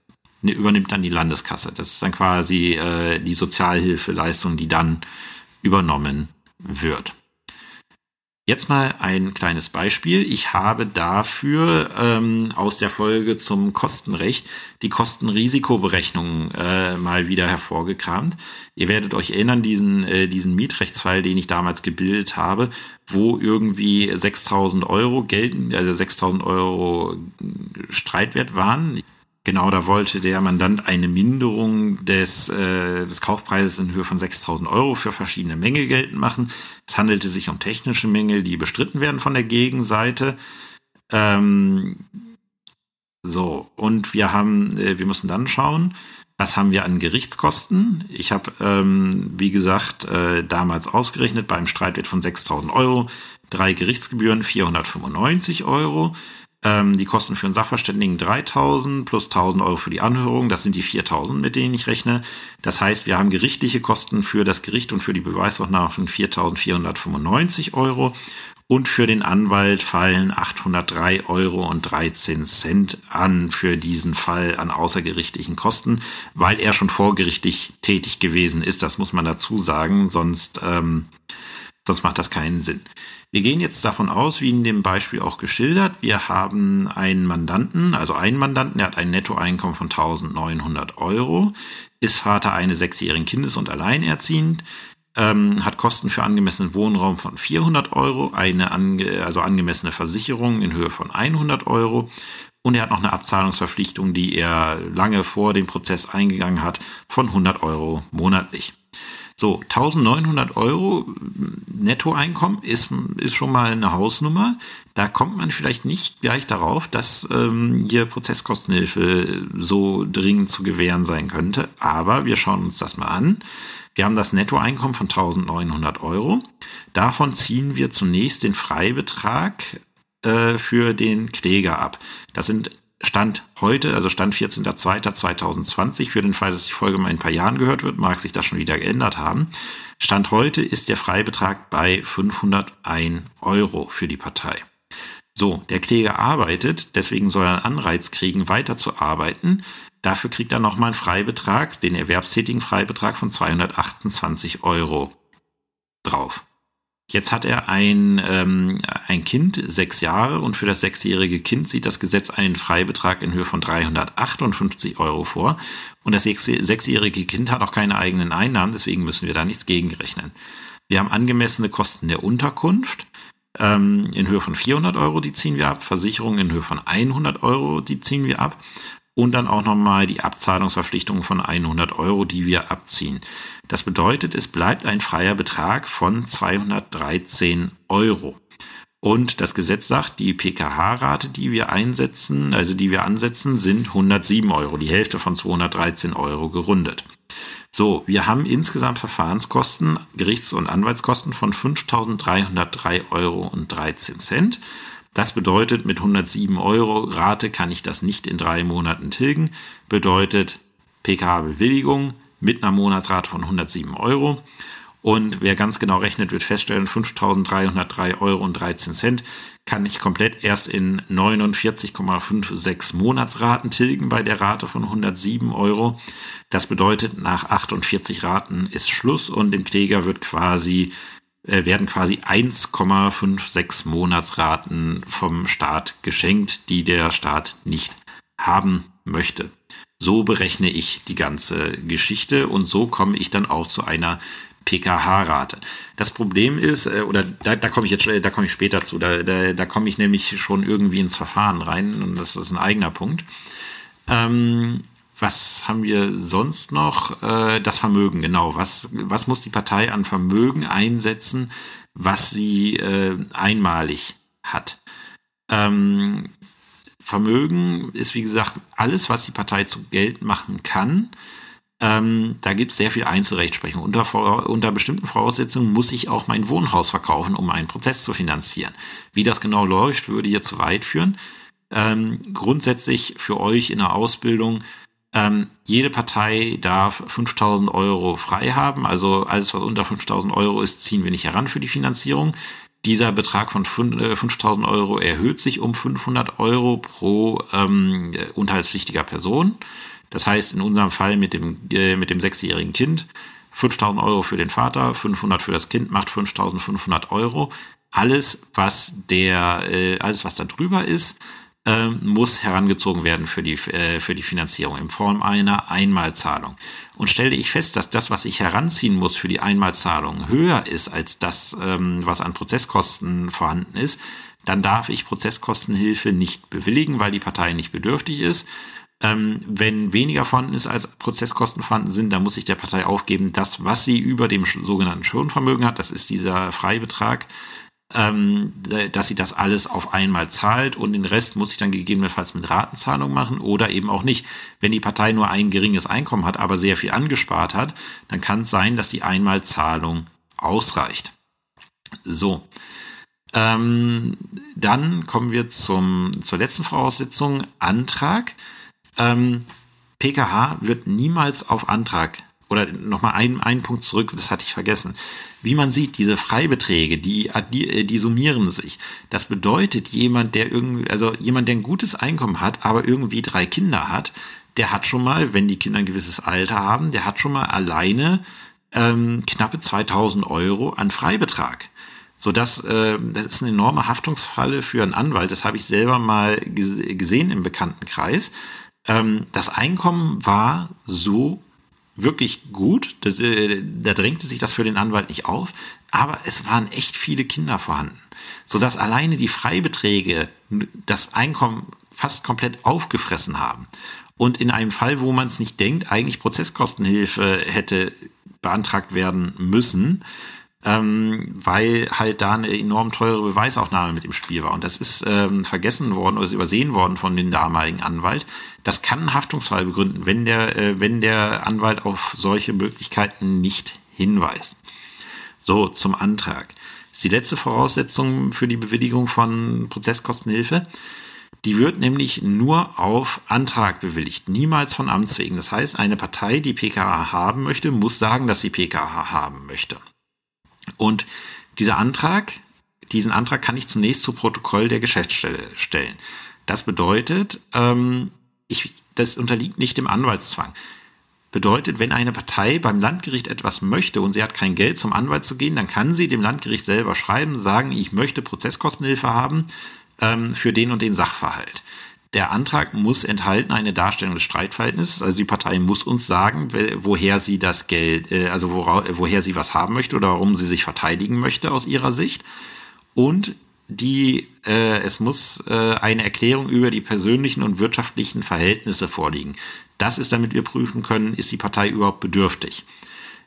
ne, übernimmt dann die Landeskasse. Das ist dann quasi äh, die Sozialhilfeleistung, die dann übernommen wird. Jetzt mal ein kleines Beispiel. Ich habe dafür ähm, aus der Folge zum Kostenrecht die Kostenrisikoberechnung äh, mal wieder hervorgekramt. Ihr werdet euch erinnern, diesen, äh, diesen Mietrechtsfall, den ich damals gebildet habe, wo irgendwie 6000 Euro gelten, also 6000 Euro Streitwert waren. Genau, da wollte der Mandant eine Minderung des, äh, des Kaufpreises in Höhe von 6.000 Euro für verschiedene Mängel geltend machen. Es handelte sich um technische Mängel, die bestritten werden von der Gegenseite. Ähm, so, und wir haben, äh, wir müssen dann schauen, was haben wir an Gerichtskosten? Ich habe, ähm, wie gesagt, äh, damals ausgerechnet beim Streitwert von 6.000 Euro, drei Gerichtsgebühren 495 Euro. Ähm, die Kosten für einen Sachverständigen 3000 plus 1000 Euro für die Anhörung. Das sind die 4000, mit denen ich rechne. Das heißt, wir haben gerichtliche Kosten für das Gericht und für die Beweisaufnahme von 4495 Euro. Und für den Anwalt fallen 803 Euro und 13 Cent an für diesen Fall an außergerichtlichen Kosten, weil er schon vorgerichtlich tätig gewesen ist. Das muss man dazu sagen, sonst, ähm, sonst macht das keinen Sinn. Wir gehen jetzt davon aus, wie in dem Beispiel auch geschildert, wir haben einen Mandanten, also einen Mandanten, der hat ein Nettoeinkommen von 1900 Euro, ist Vater eines sechsjährigen Kindes und alleinerziehend, ähm, hat Kosten für angemessenen Wohnraum von 400 Euro, eine ange also angemessene Versicherung in Höhe von 100 Euro und er hat noch eine Abzahlungsverpflichtung, die er lange vor dem Prozess eingegangen hat, von 100 Euro monatlich. So, 1900 Euro Nettoeinkommen ist, ist schon mal eine Hausnummer. Da kommt man vielleicht nicht gleich darauf, dass ähm, hier Prozesskostenhilfe so dringend zu gewähren sein könnte. Aber wir schauen uns das mal an. Wir haben das Nettoeinkommen von 1900 Euro. Davon ziehen wir zunächst den Freibetrag äh, für den Kläger ab. Das sind Stand heute, also Stand 14.02.2020, für den Fall, dass die Folge mal in ein paar Jahren gehört wird, mag sich das schon wieder geändert haben. Stand heute ist der Freibetrag bei 501 Euro für die Partei. So, der Kläger arbeitet, deswegen soll er einen Anreiz kriegen, weiterzuarbeiten. Dafür kriegt er nochmal einen Freibetrag, den erwerbstätigen Freibetrag von 228 Euro drauf. Jetzt hat er ein, ähm, ein Kind, sechs Jahre, und für das sechsjährige Kind sieht das Gesetz einen Freibetrag in Höhe von 358 Euro vor. Und das sechsjährige Kind hat auch keine eigenen Einnahmen, deswegen müssen wir da nichts gegenrechnen. Wir haben angemessene Kosten der Unterkunft. ähm, in Höhe von 400 Euro, die ziehen wir ab, Versicherungen in Höhe von 100 Euro, die ziehen wir ab und dann auch nochmal die Abzahlungsverpflichtung von 100 Euro, die wir abziehen. Das bedeutet, es bleibt ein freier Betrag von 213 Euro. Und das Gesetz sagt, die PKH-Rate, die wir einsetzen, also die wir ansetzen, sind 107 Euro, die Hälfte von 213 Euro gerundet. So, wir haben insgesamt Verfahrenskosten, Gerichts- und Anwaltskosten von 5.303 Euro und 13 Cent. Das bedeutet, mit 107 Euro Rate kann ich das nicht in drei Monaten tilgen. Bedeutet PKH-Bewilligung mit einer Monatsrate von 107 Euro. Und wer ganz genau rechnet, wird feststellen, 5.303 Euro und 13 Cent kann ich komplett erst in 49,56 Monatsraten tilgen bei der Rate von 107 Euro. Das bedeutet, nach 48 Raten ist Schluss und dem Kläger wird quasi werden quasi 1,56 Monatsraten vom Staat geschenkt, die der Staat nicht haben möchte. So berechne ich die ganze Geschichte und so komme ich dann auch zu einer PKH-Rate. Das Problem ist, äh, oder da, da komme ich jetzt, da komme ich später zu, da, da, da komme ich nämlich schon irgendwie ins Verfahren rein und das ist ein eigener Punkt. Ähm, was haben wir sonst noch? Äh, das Vermögen, genau. Was, was muss die Partei an Vermögen einsetzen, was sie äh, einmalig hat? Ähm, Vermögen ist, wie gesagt, alles, was die Partei zu Geld machen kann. Ähm, da gibt es sehr viel Einzelrechtsprechung. Unter, unter bestimmten Voraussetzungen muss ich auch mein Wohnhaus verkaufen, um einen Prozess zu finanzieren. Wie das genau läuft, würde hier zu weit führen. Ähm, grundsätzlich für euch in der Ausbildung, ähm, jede Partei darf 5000 Euro frei haben. Also alles, was unter 5000 Euro ist, ziehen wir nicht heran für die Finanzierung. Dieser Betrag von 5000 äh, Euro erhöht sich um 500 Euro pro ähm, unterhaltspflichtiger Person. Das heißt, in unserem Fall mit dem, äh, mit dem sechsjährigen Kind, 5000 Euro für den Vater, 500 für das Kind macht 5500 Euro. Alles, was der, äh, alles, was da drüber ist, äh, muss herangezogen werden für die, äh, für die Finanzierung in Form einer Einmalzahlung. Und stelle ich fest, dass das, was ich heranziehen muss für die Einmalzahlung, höher ist als das, ähm, was an Prozesskosten vorhanden ist, dann darf ich Prozesskostenhilfe nicht bewilligen, weil die Partei nicht bedürftig ist. Ähm, wenn weniger vorhanden ist als Prozesskosten vorhanden sind, dann muss ich der Partei aufgeben, das, was sie über dem sogenannten Schuldenvermögen hat, das ist dieser Freibetrag, ähm, dass sie das alles auf einmal zahlt und den Rest muss ich dann gegebenenfalls mit Ratenzahlung machen oder eben auch nicht. Wenn die Partei nur ein geringes Einkommen hat, aber sehr viel angespart hat, dann kann es sein, dass die Einmalzahlung ausreicht. So. Ähm, dann kommen wir zum, zur letzten Voraussetzung, Antrag. Ähm, PKH wird niemals auf Antrag oder nochmal ein, einen Punkt zurück, das hatte ich vergessen. Wie man sieht, diese Freibeträge, die, die, die summieren sich. Das bedeutet, jemand, der irgendwie, also jemand, der ein gutes Einkommen hat, aber irgendwie drei Kinder hat, der hat schon mal, wenn die Kinder ein gewisses Alter haben, der hat schon mal alleine ähm, knappe 2000 Euro an Freibetrag. So dass äh, das ist eine enorme Haftungsfalle für einen Anwalt. Das habe ich selber mal gesehen im Bekanntenkreis. Ähm, das Einkommen war so wirklich gut. Das, äh, da drängte sich das für den Anwalt nicht auf. Aber es waren echt viele Kinder vorhanden. Sodass alleine die Freibeträge das Einkommen fast komplett aufgefressen haben. Und in einem Fall, wo man es nicht denkt, eigentlich Prozesskostenhilfe hätte beantragt werden müssen, ähm, weil halt da eine enorm teure Beweisaufnahme mit im Spiel war. Und das ist ähm, vergessen worden oder ist übersehen worden von dem damaligen Anwalt. Das kann einen Haftungsfall begründen, wenn der, äh, wenn der Anwalt auf solche Möglichkeiten nicht hinweist. So, zum Antrag. Das ist die letzte Voraussetzung für die Bewilligung von Prozesskostenhilfe. Die wird nämlich nur auf Antrag bewilligt, niemals von Amts wegen. Das heißt, eine Partei, die PKH haben möchte, muss sagen, dass sie PKH haben möchte. Und dieser Antrag, diesen Antrag kann ich zunächst zu Protokoll der Geschäftsstelle stellen. Das bedeutet, ähm, ich, das unterliegt nicht dem Anwaltszwang. Bedeutet, wenn eine Partei beim Landgericht etwas möchte und sie hat kein Geld zum Anwalt zu gehen, dann kann sie dem Landgericht selber schreiben, sagen, ich möchte Prozesskostenhilfe haben ähm, für den und den Sachverhalt. Der Antrag muss enthalten eine Darstellung des Streitverhältnisses. Also die Partei muss uns sagen, woher sie das Geld, äh, also wora, woher sie was haben möchte oder warum sie sich verteidigen möchte aus ihrer Sicht. Und die, äh, es muss äh, eine Erklärung über die persönlichen und wirtschaftlichen Verhältnisse vorliegen. Das ist, damit wir prüfen können, ist die Partei überhaupt bedürftig.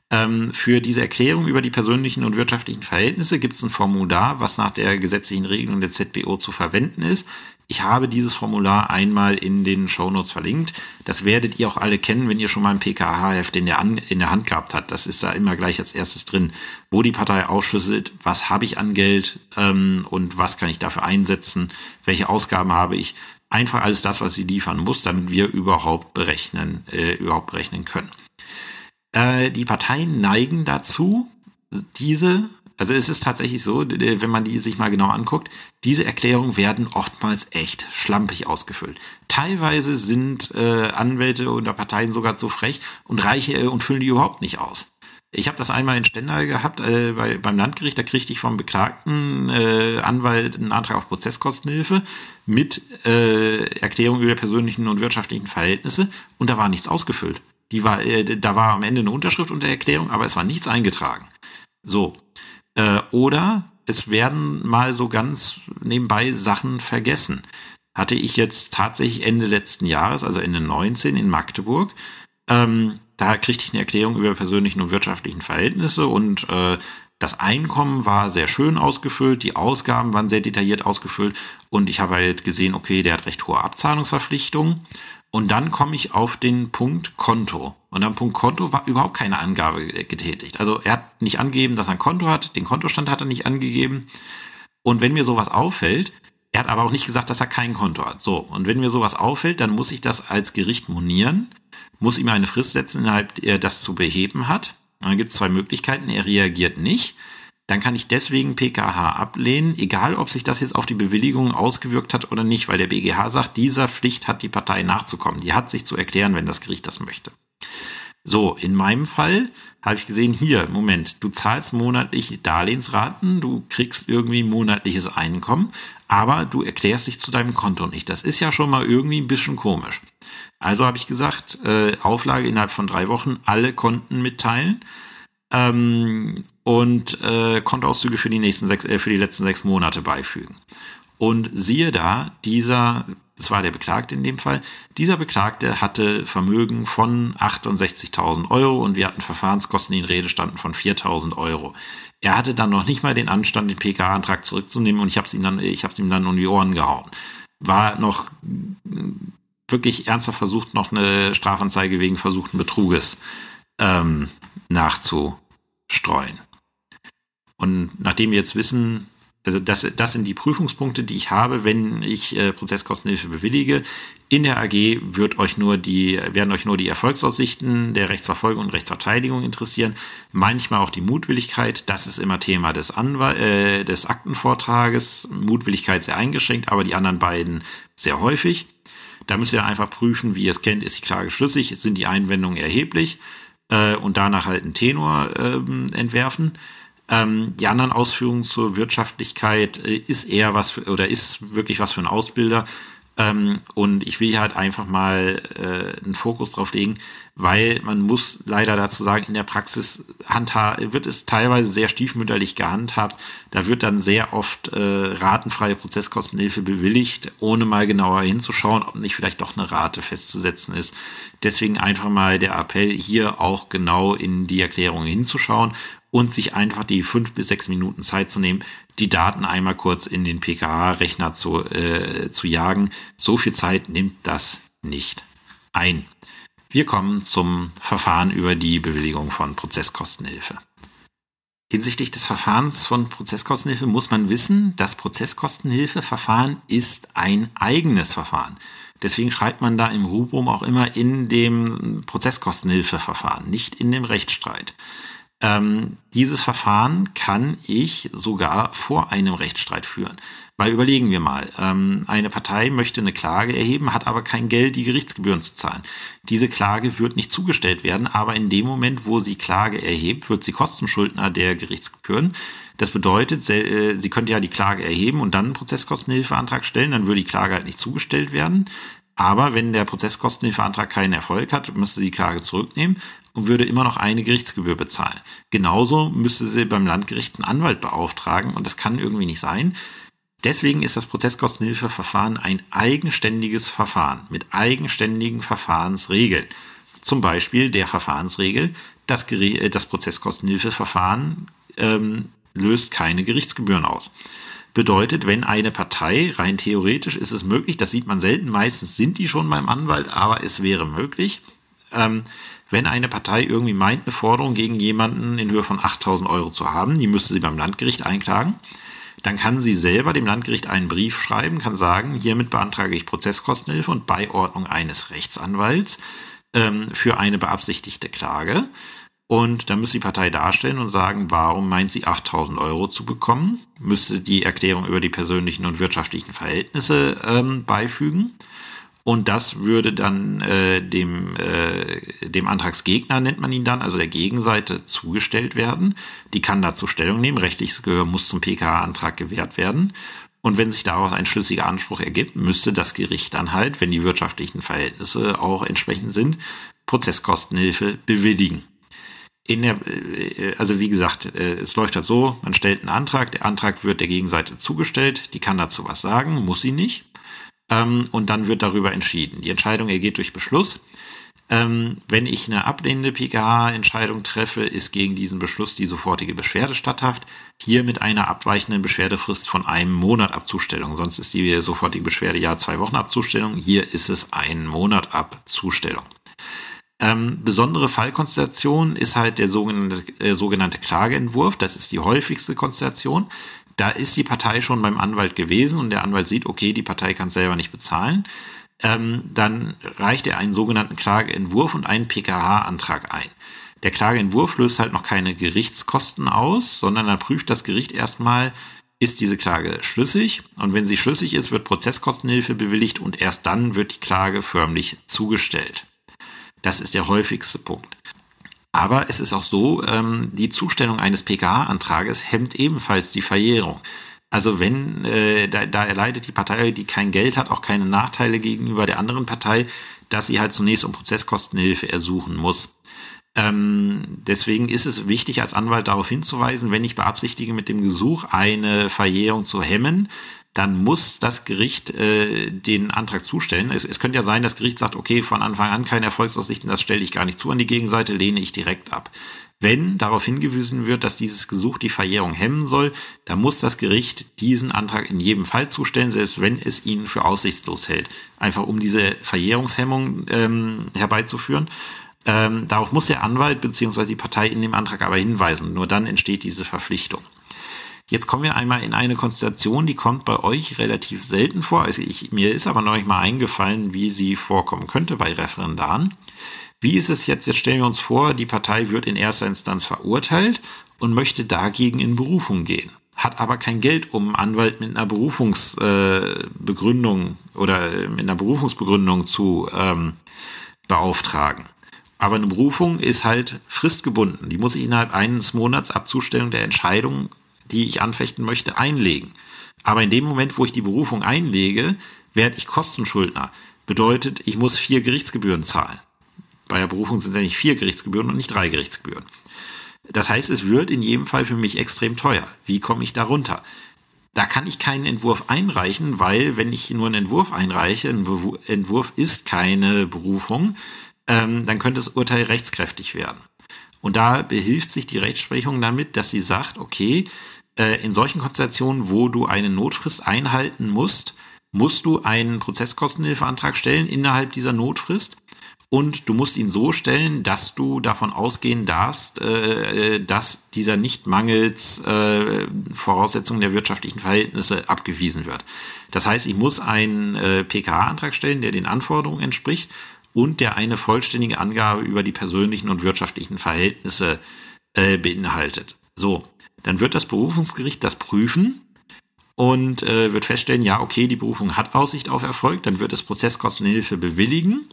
Ähm, für diese Erklärung über die persönlichen und wirtschaftlichen Verhältnisse gibt es ein Formular, was nach der gesetzlichen Regelung der ZBO zu verwenden ist. Ich habe dieses Formular einmal in den Shownotes verlinkt. Das werdet ihr auch alle kennen, wenn ihr schon mal ein PKH-Heft in, der in der Hand gehabt habt. Das ist da immer gleich als erstes drin, wo die Partei ausschlüsselt, was habe ich an Geld ähm, und was kann ich dafür einsetzen, welche Ausgaben habe ich. Einfach alles das, was sie liefern muss, damit wir überhaupt berechnen, äh, überhaupt berechnen können. Äh, die Parteien neigen dazu, diese also es ist tatsächlich so, wenn man die sich mal genau anguckt, diese Erklärungen werden oftmals echt schlampig ausgefüllt. Teilweise sind äh, Anwälte oder Parteien sogar zu frech und reiche äh, und füllen die überhaupt nicht aus. Ich habe das einmal in Stendal gehabt äh, bei, beim Landgericht, da kriegte ich vom beklagten äh, Anwalt einen Antrag auf Prozesskostenhilfe mit äh, Erklärung über persönlichen und wirtschaftlichen Verhältnisse und da war nichts ausgefüllt. Die war, äh, da war am Ende eine Unterschrift unter Erklärung, aber es war nichts eingetragen. So, äh, oder es werden mal so ganz nebenbei Sachen vergessen. Hatte ich jetzt tatsächlich Ende letzten Jahres, also Ende 19 in Magdeburg, ähm, da kriegte ich eine Erklärung über persönlichen und wirtschaftlichen Verhältnisse und äh, das Einkommen war sehr schön ausgefüllt, die Ausgaben waren sehr detailliert ausgefüllt und ich habe halt gesehen, okay, der hat recht hohe Abzahlungsverpflichtungen und dann komme ich auf den Punkt Konto. Und am Punkt Konto war überhaupt keine Angabe getätigt. Also er hat nicht angegeben, dass er ein Konto hat, den Kontostand hat er nicht angegeben. Und wenn mir sowas auffällt, er hat aber auch nicht gesagt, dass er kein Konto hat. So, und wenn mir sowas auffällt, dann muss ich das als Gericht monieren, muss ihm eine Frist setzen, innerhalb er das zu beheben hat. Und dann gibt es zwei Möglichkeiten. Er reagiert nicht dann kann ich deswegen PKH ablehnen, egal ob sich das jetzt auf die Bewilligung ausgewirkt hat oder nicht, weil der BGH sagt, dieser Pflicht hat die Partei nachzukommen. Die hat sich zu erklären, wenn das Gericht das möchte. So, in meinem Fall habe ich gesehen, hier, Moment, du zahlst monatlich Darlehensraten, du kriegst irgendwie monatliches Einkommen, aber du erklärst dich zu deinem Konto nicht. Das ist ja schon mal irgendwie ein bisschen komisch. Also habe ich gesagt, äh, Auflage innerhalb von drei Wochen, alle Konten mitteilen ähm, und äh, Kontoauszüge für die nächsten sechs, äh, für die letzten sechs Monate beifügen. Und siehe da, dieser, das war der Beklagte in dem Fall, dieser Beklagte hatte Vermögen von 68.000 Euro und wir hatten Verfahrenskosten, die in Rede standen von 4.000 Euro. Er hatte dann noch nicht mal den Anstand, den PK-Antrag zurückzunehmen und ich habe es ihm dann, ich habe ihm dann um die Ohren gehauen. War noch wirklich ernsthaft versucht, noch eine Strafanzeige wegen versuchten Betruges ähm, nachzustreuen. Und nachdem wir jetzt wissen, also das, das sind die Prüfungspunkte, die ich habe, wenn ich äh, Prozesskostenhilfe bewillige. In der AG wird euch nur die, werden euch nur die Erfolgsaussichten der Rechtsverfolgung und Rechtsverteidigung interessieren. Manchmal auch die Mutwilligkeit. Das ist immer Thema des, Anwal äh, des Aktenvortrages. Mutwilligkeit sehr eingeschränkt, aber die anderen beiden sehr häufig. Da müsst ihr einfach prüfen, wie ihr es kennt, ist die Klage schlüssig, sind die Einwendungen erheblich äh, und danach halt einen Tenor ähm, entwerfen. Ähm, die anderen Ausführungen zur Wirtschaftlichkeit äh, ist eher was für, oder ist wirklich was für einen Ausbilder. Ähm, und ich will hier halt einfach mal äh, einen Fokus drauf legen, weil man muss leider dazu sagen, in der Praxis wird es teilweise sehr stiefmütterlich gehandhabt. Da wird dann sehr oft äh, ratenfreie Prozesskostenhilfe bewilligt, ohne mal genauer hinzuschauen, ob nicht vielleicht doch eine Rate festzusetzen ist. Deswegen einfach mal der Appell, hier auch genau in die Erklärung hinzuschauen und sich einfach die fünf bis sechs Minuten Zeit zu nehmen, die Daten einmal kurz in den PKH-Rechner zu, äh, zu jagen. So viel Zeit nimmt das nicht ein. Wir kommen zum Verfahren über die Bewilligung von Prozesskostenhilfe. Hinsichtlich des Verfahrens von Prozesskostenhilfe muss man wissen, das Prozesskostenhilfeverfahren ist ein eigenes Verfahren. Deswegen schreibt man da im Rubrum auch immer in dem Prozesskostenhilfeverfahren, nicht in dem Rechtsstreit. Ähm, dieses Verfahren kann ich sogar vor einem Rechtsstreit führen. Weil überlegen wir mal, ähm, eine Partei möchte eine Klage erheben, hat aber kein Geld, die Gerichtsgebühren zu zahlen. Diese Klage wird nicht zugestellt werden, aber in dem Moment, wo sie Klage erhebt, wird sie Kostenschuldner der Gerichtsgebühren. Das bedeutet, äh, sie könnte ja die Klage erheben und dann einen Prozesskostenhilfeantrag stellen, dann würde die Klage halt nicht zugestellt werden. Aber wenn der Prozesskostenhilfeantrag keinen Erfolg hat, müsste sie die Klage zurücknehmen und würde immer noch eine Gerichtsgebühr bezahlen. Genauso müsste sie beim Landgericht einen Anwalt beauftragen und das kann irgendwie nicht sein. Deswegen ist das Prozesskostenhilfeverfahren ein eigenständiges Verfahren mit eigenständigen Verfahrensregeln. Zum Beispiel der Verfahrensregel, das, äh, das Prozesskostenhilfeverfahren ähm, löst keine Gerichtsgebühren aus. Bedeutet, wenn eine Partei, rein theoretisch ist es möglich, das sieht man selten, meistens sind die schon beim Anwalt, aber es wäre möglich, ähm, wenn eine Partei irgendwie meint, eine Forderung gegen jemanden in Höhe von 8000 Euro zu haben, die müsste sie beim Landgericht einklagen, dann kann sie selber dem Landgericht einen Brief schreiben, kann sagen, hiermit beantrage ich Prozesskostenhilfe und Beiordnung eines Rechtsanwalts ähm, für eine beabsichtigte Klage. Und dann müsste die Partei darstellen und sagen, warum meint sie 8000 Euro zu bekommen, müsste die Erklärung über die persönlichen und wirtschaftlichen Verhältnisse ähm, beifügen. Und das würde dann äh, dem, äh, dem Antragsgegner, nennt man ihn dann, also der Gegenseite, zugestellt werden. Die kann dazu Stellung nehmen. Rechtliches Gehör muss zum PKA-Antrag gewährt werden. Und wenn sich daraus ein schlüssiger Anspruch ergibt, müsste das Gericht dann halt, wenn die wirtschaftlichen Verhältnisse auch entsprechend sind, Prozesskostenhilfe bewilligen in der, äh, also wie gesagt, äh, es läuft halt so, man stellt einen Antrag, der Antrag wird der Gegenseite zugestellt, die kann dazu was sagen, muss sie nicht. Ähm, und dann wird darüber entschieden. Die Entscheidung ergeht durch Beschluss. Ähm, wenn ich eine ablehnende PKH-Entscheidung treffe, ist gegen diesen Beschluss die sofortige Beschwerde statthaft. Hier mit einer abweichenden Beschwerdefrist von einem Monat ab Zustellung. Sonst ist die sofortige Beschwerde ja zwei Wochen ab Zustellung. Hier ist es ein Monat ab Zustellung. Ähm, besondere Fallkonstellation ist halt der sogenannte, äh, sogenannte Klageentwurf. Das ist die häufigste Konstellation. Da ist die Partei schon beim Anwalt gewesen und der Anwalt sieht, okay, die Partei kann es selber nicht bezahlen. Ähm, dann reicht er einen sogenannten Klageentwurf und einen PKH-Antrag ein. Der Klageentwurf löst halt noch keine Gerichtskosten aus, sondern dann prüft das Gericht erstmal, ist diese Klage schlüssig und wenn sie schlüssig ist, wird Prozesskostenhilfe bewilligt und erst dann wird die Klage förmlich zugestellt. Das ist der häufigste Punkt. Aber es ist auch so, ähm, die Zustellung eines PKA-Antrages hemmt ebenfalls die Verjährung. Also wenn, äh, da, da erleidet die Partei, die kein Geld hat, auch keine Nachteile gegenüber der anderen Partei, dass sie halt zunächst um Prozesskostenhilfe ersuchen muss. Ähm, deswegen ist es wichtig, als Anwalt darauf hinzuweisen, wenn ich beabsichtige, mit dem Gesuch eine Verjährung zu hemmen, dann muss das Gericht äh, den Antrag zustellen. Es, es könnte ja sein, das Gericht sagt, okay, von Anfang an keine Erfolgsaussichten, das stelle ich gar nicht zu an die Gegenseite, lehne ich direkt ab. Wenn darauf hingewiesen wird, dass dieses Gesuch die Verjährung hemmen soll, dann muss das Gericht diesen Antrag in jedem Fall zustellen, selbst wenn es ihn für aussichtslos hält. Einfach um diese Verjährungshemmung ähm, herbeizuführen. Ähm, darauf muss der Anwalt bzw. die Partei in dem Antrag aber hinweisen. Nur dann entsteht diese Verpflichtung. Jetzt kommen wir einmal in eine Konstellation, die kommt bei euch relativ selten vor. Also ich, mir ist aber nicht mal eingefallen, wie sie vorkommen könnte bei Referendaren. Wie ist es jetzt? Jetzt stellen wir uns vor, die Partei wird in erster Instanz verurteilt und möchte dagegen in Berufung gehen, hat aber kein Geld, um einen Anwalt mit einer Berufungsbegründung äh, oder mit einer Berufungsbegründung zu ähm, beauftragen. Aber eine Berufung ist halt fristgebunden. Die muss ich innerhalb eines Monats ab Zustellung der Entscheidung die ich anfechten möchte, einlegen. Aber in dem Moment, wo ich die Berufung einlege, werde ich Kostenschuldner. Bedeutet, ich muss vier Gerichtsgebühren zahlen. Bei der Berufung sind es ja vier Gerichtsgebühren und nicht drei Gerichtsgebühren. Das heißt, es wird in jedem Fall für mich extrem teuer. Wie komme ich da runter? Da kann ich keinen Entwurf einreichen, weil wenn ich nur einen Entwurf einreiche, ein Entwurf ist keine Berufung, ähm, dann könnte das Urteil rechtskräftig werden. Und da behilft sich die Rechtsprechung damit, dass sie sagt, okay, in solchen Konstellationen, wo du eine Notfrist einhalten musst, musst du einen Prozesskostenhilfeantrag stellen innerhalb dieser Notfrist. Und du musst ihn so stellen, dass du davon ausgehen darfst, äh, äh dass dieser nicht mangels äh, Voraussetzungen der wirtschaftlichen Verhältnisse abgewiesen wird. Das heißt, ich muss einen äh, PKA-Antrag stellen, der den Anforderungen entspricht und der eine vollständige Angabe über die persönlichen und wirtschaftlichen Verhältnisse äh, beinhaltet. So, dann wird das Berufungsgericht das prüfen und äh, wird feststellen, ja, okay, die Berufung hat Aussicht auf Erfolg, dann wird es Prozesskostenhilfe bewilligen.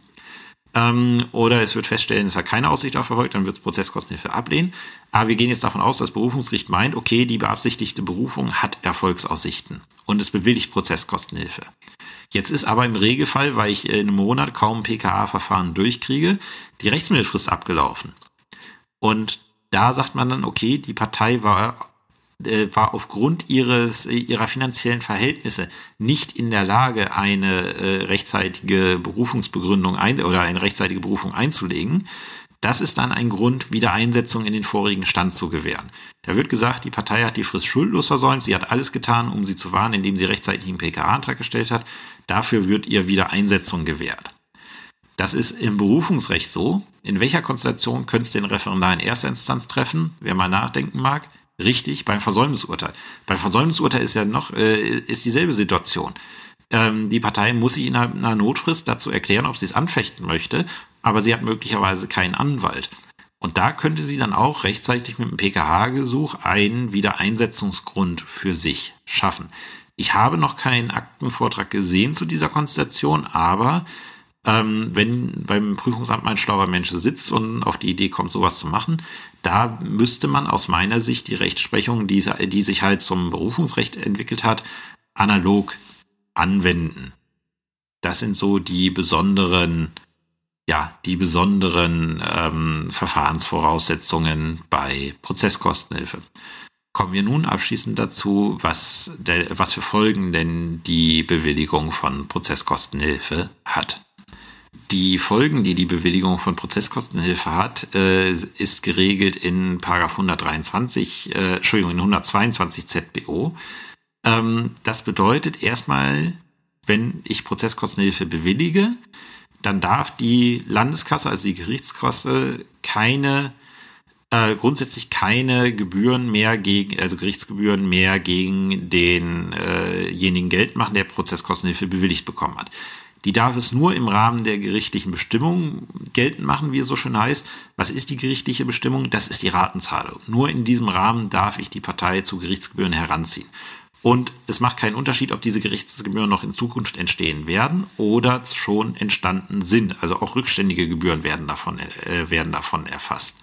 Ähm, oder es wird feststellen, es hat keine Aussicht auf Erfolg, dann wird es Prozesskostenhilfe ablehnen. Aber wir gehen jetzt davon aus, dass das Berufungsgericht meint, okay, die beabsichtigte Berufung hat Erfolgsaussichten und es bewilligt Prozesskostenhilfe. Jetzt ist aber im Regelfall, weil ich in einem Monat kaum PKA-Verfahren durchkriege, die Rechtsmittelfrist abgelaufen. Und da sagt man dann, okay, die Partei war äh, war aufgrund ihres ihrer finanziellen Verhältnisse nicht in der Lage, eine äh, rechtzeitige Berufungsbegründung ein, oder eine rechtzeitige Berufung einzulegen, das ist dann ein Grund, Wiedereinsetzung in den vorigen Stand zu gewähren. Da wird gesagt, die Partei hat die Frist schuldlos versäumt, sie hat alles getan, um sie zu warnen, indem sie rechtzeitig einen PKA-Antrag gestellt hat. Dafür wird ihr Wiedereinsetzung gewährt. Das ist im Berufungsrecht so. In welcher Konstellation könnte es den Referendar in erster Instanz treffen? Wer mal nachdenken mag. Richtig, beim Versäumnisurteil. Beim Versäumnisurteil ist ja noch, äh, ist dieselbe Situation. Ähm, die Partei muss sich in einer Notfrist dazu erklären, ob sie es anfechten möchte aber sie hat möglicherweise keinen Anwalt. Und da könnte sie dann auch rechtzeitig mit dem PKH-Gesuch einen Wiedereinsetzungsgrund für sich schaffen. Ich habe noch keinen Aktenvortrag gesehen zu dieser Konstellation, aber ähm, wenn beim Prüfungsamt mein schlauer Mensch sitzt und auf die Idee kommt, sowas zu machen, da müsste man aus meiner Sicht die Rechtsprechung, die, die sich halt zum Berufungsrecht entwickelt hat, analog anwenden. Das sind so die besonderen ja, die besonderen ähm, Verfahrensvoraussetzungen bei Prozesskostenhilfe. Kommen wir nun abschließend dazu, was, der, was für Folgen denn die Bewilligung von Prozesskostenhilfe hat. Die Folgen, die die Bewilligung von Prozesskostenhilfe hat, äh, ist geregelt in Paragraph 123, äh, Entschuldigung, in 122 ZBO. Ähm, das bedeutet erstmal, wenn ich Prozesskostenhilfe bewillige, dann darf die Landeskasse, also die Gerichtskasse, keine äh, grundsätzlich keine Gebühren mehr gegen, also Gerichtsgebühren mehr gegen denjenigen äh Geld machen, der Prozesskostenhilfe bewilligt bekommen hat. Die darf es nur im Rahmen der gerichtlichen Bestimmung geltend machen, wie es so schön heißt. Was ist die gerichtliche Bestimmung? Das ist die Ratenzahlung. Nur in diesem Rahmen darf ich die Partei zu Gerichtsgebühren heranziehen. Und es macht keinen Unterschied, ob diese Gerichtsgebühren noch in Zukunft entstehen werden oder schon entstanden sind. Also auch rückständige Gebühren werden davon, äh, werden davon erfasst.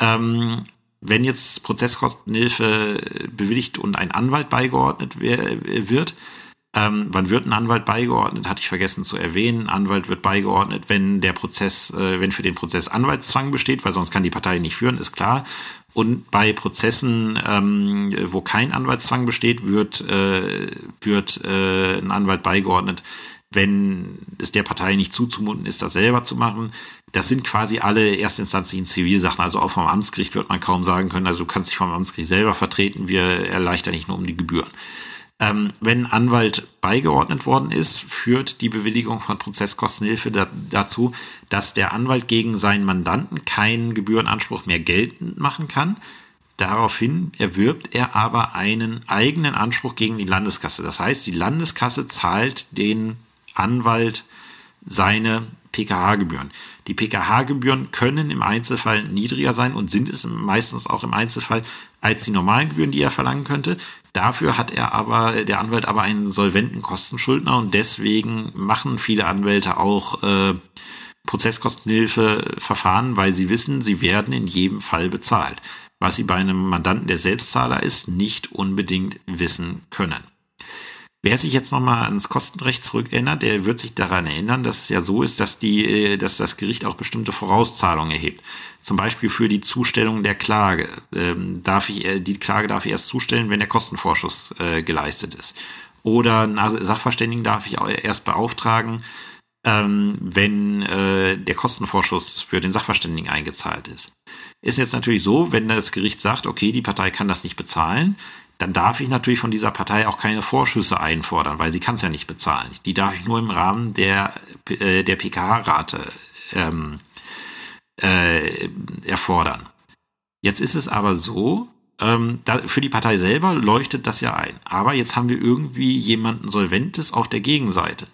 Ähm, wenn jetzt Prozesskostenhilfe bewilligt und ein Anwalt beigeordnet wird, ähm, wann wird ein Anwalt beigeordnet? Hatte ich vergessen zu erwähnen. Anwalt wird beigeordnet, wenn der Prozess, äh, wenn für den Prozess Anwaltszwang besteht, weil sonst kann die Partei nicht führen, ist klar. Und bei Prozessen, ähm, wo kein Anwaltszwang besteht, wird, äh, wird äh, ein Anwalt beigeordnet, wenn es der Partei nicht zuzumuten ist, das selber zu machen. Das sind quasi alle erstinstanzlichen Zivilsachen. Also auch vom Amtsgericht wird man kaum sagen können, also du kannst dich vom Amtsgericht selber vertreten, wir erleichtern nicht nur um die Gebühren. Ähm, wenn Anwalt beigeordnet worden ist, führt die Bewilligung von Prozesskostenhilfe da, dazu, dass der Anwalt gegen seinen Mandanten keinen Gebührenanspruch mehr geltend machen kann. Daraufhin erwirbt er aber einen eigenen Anspruch gegen die Landeskasse. Das heißt, die Landeskasse zahlt den Anwalt seine PKH-Gebühren. Die PKH-Gebühren können im Einzelfall niedriger sein und sind es meistens auch im Einzelfall als die normalen Gebühren, die er verlangen könnte. Dafür hat er aber, der Anwalt aber einen solventen Kostenschuldner und deswegen machen viele Anwälte auch äh, Prozesskostenhilfeverfahren, weil sie wissen, sie werden in jedem Fall bezahlt. Was sie bei einem Mandanten, der Selbstzahler ist, nicht unbedingt wissen können. Wer sich jetzt nochmal ans Kostenrecht zurückerinnert, der wird sich daran erinnern, dass es ja so ist, dass die, äh, dass das Gericht auch bestimmte Vorauszahlungen erhebt. Zum Beispiel für die Zustellung der Klage. Ähm, darf ich, äh, die Klage darf ich erst zustellen, wenn der Kostenvorschuss äh, geleistet ist. Oder Sachverständigen darf ich erst beauftragen, ähm, wenn der Kostenvorschuss für den Sachverständigen eingezahlt ist. Ist jetzt natürlich so, wenn das Gericht sagt, okay, die Partei kann das nicht bezahlen, dann darf ich natürlich von dieser Partei auch keine Vorschüsse einfordern, weil sie kann es ja nicht bezahlen. Die darf ich nur im Rahmen der, äh, der PKH-Rate ähm, äh, erfordern. Jetzt ist es aber so, ähm, da, für die Partei selber leuchtet das ja ein. Aber jetzt haben wir irgendwie jemanden Solventes auf der Gegenseite.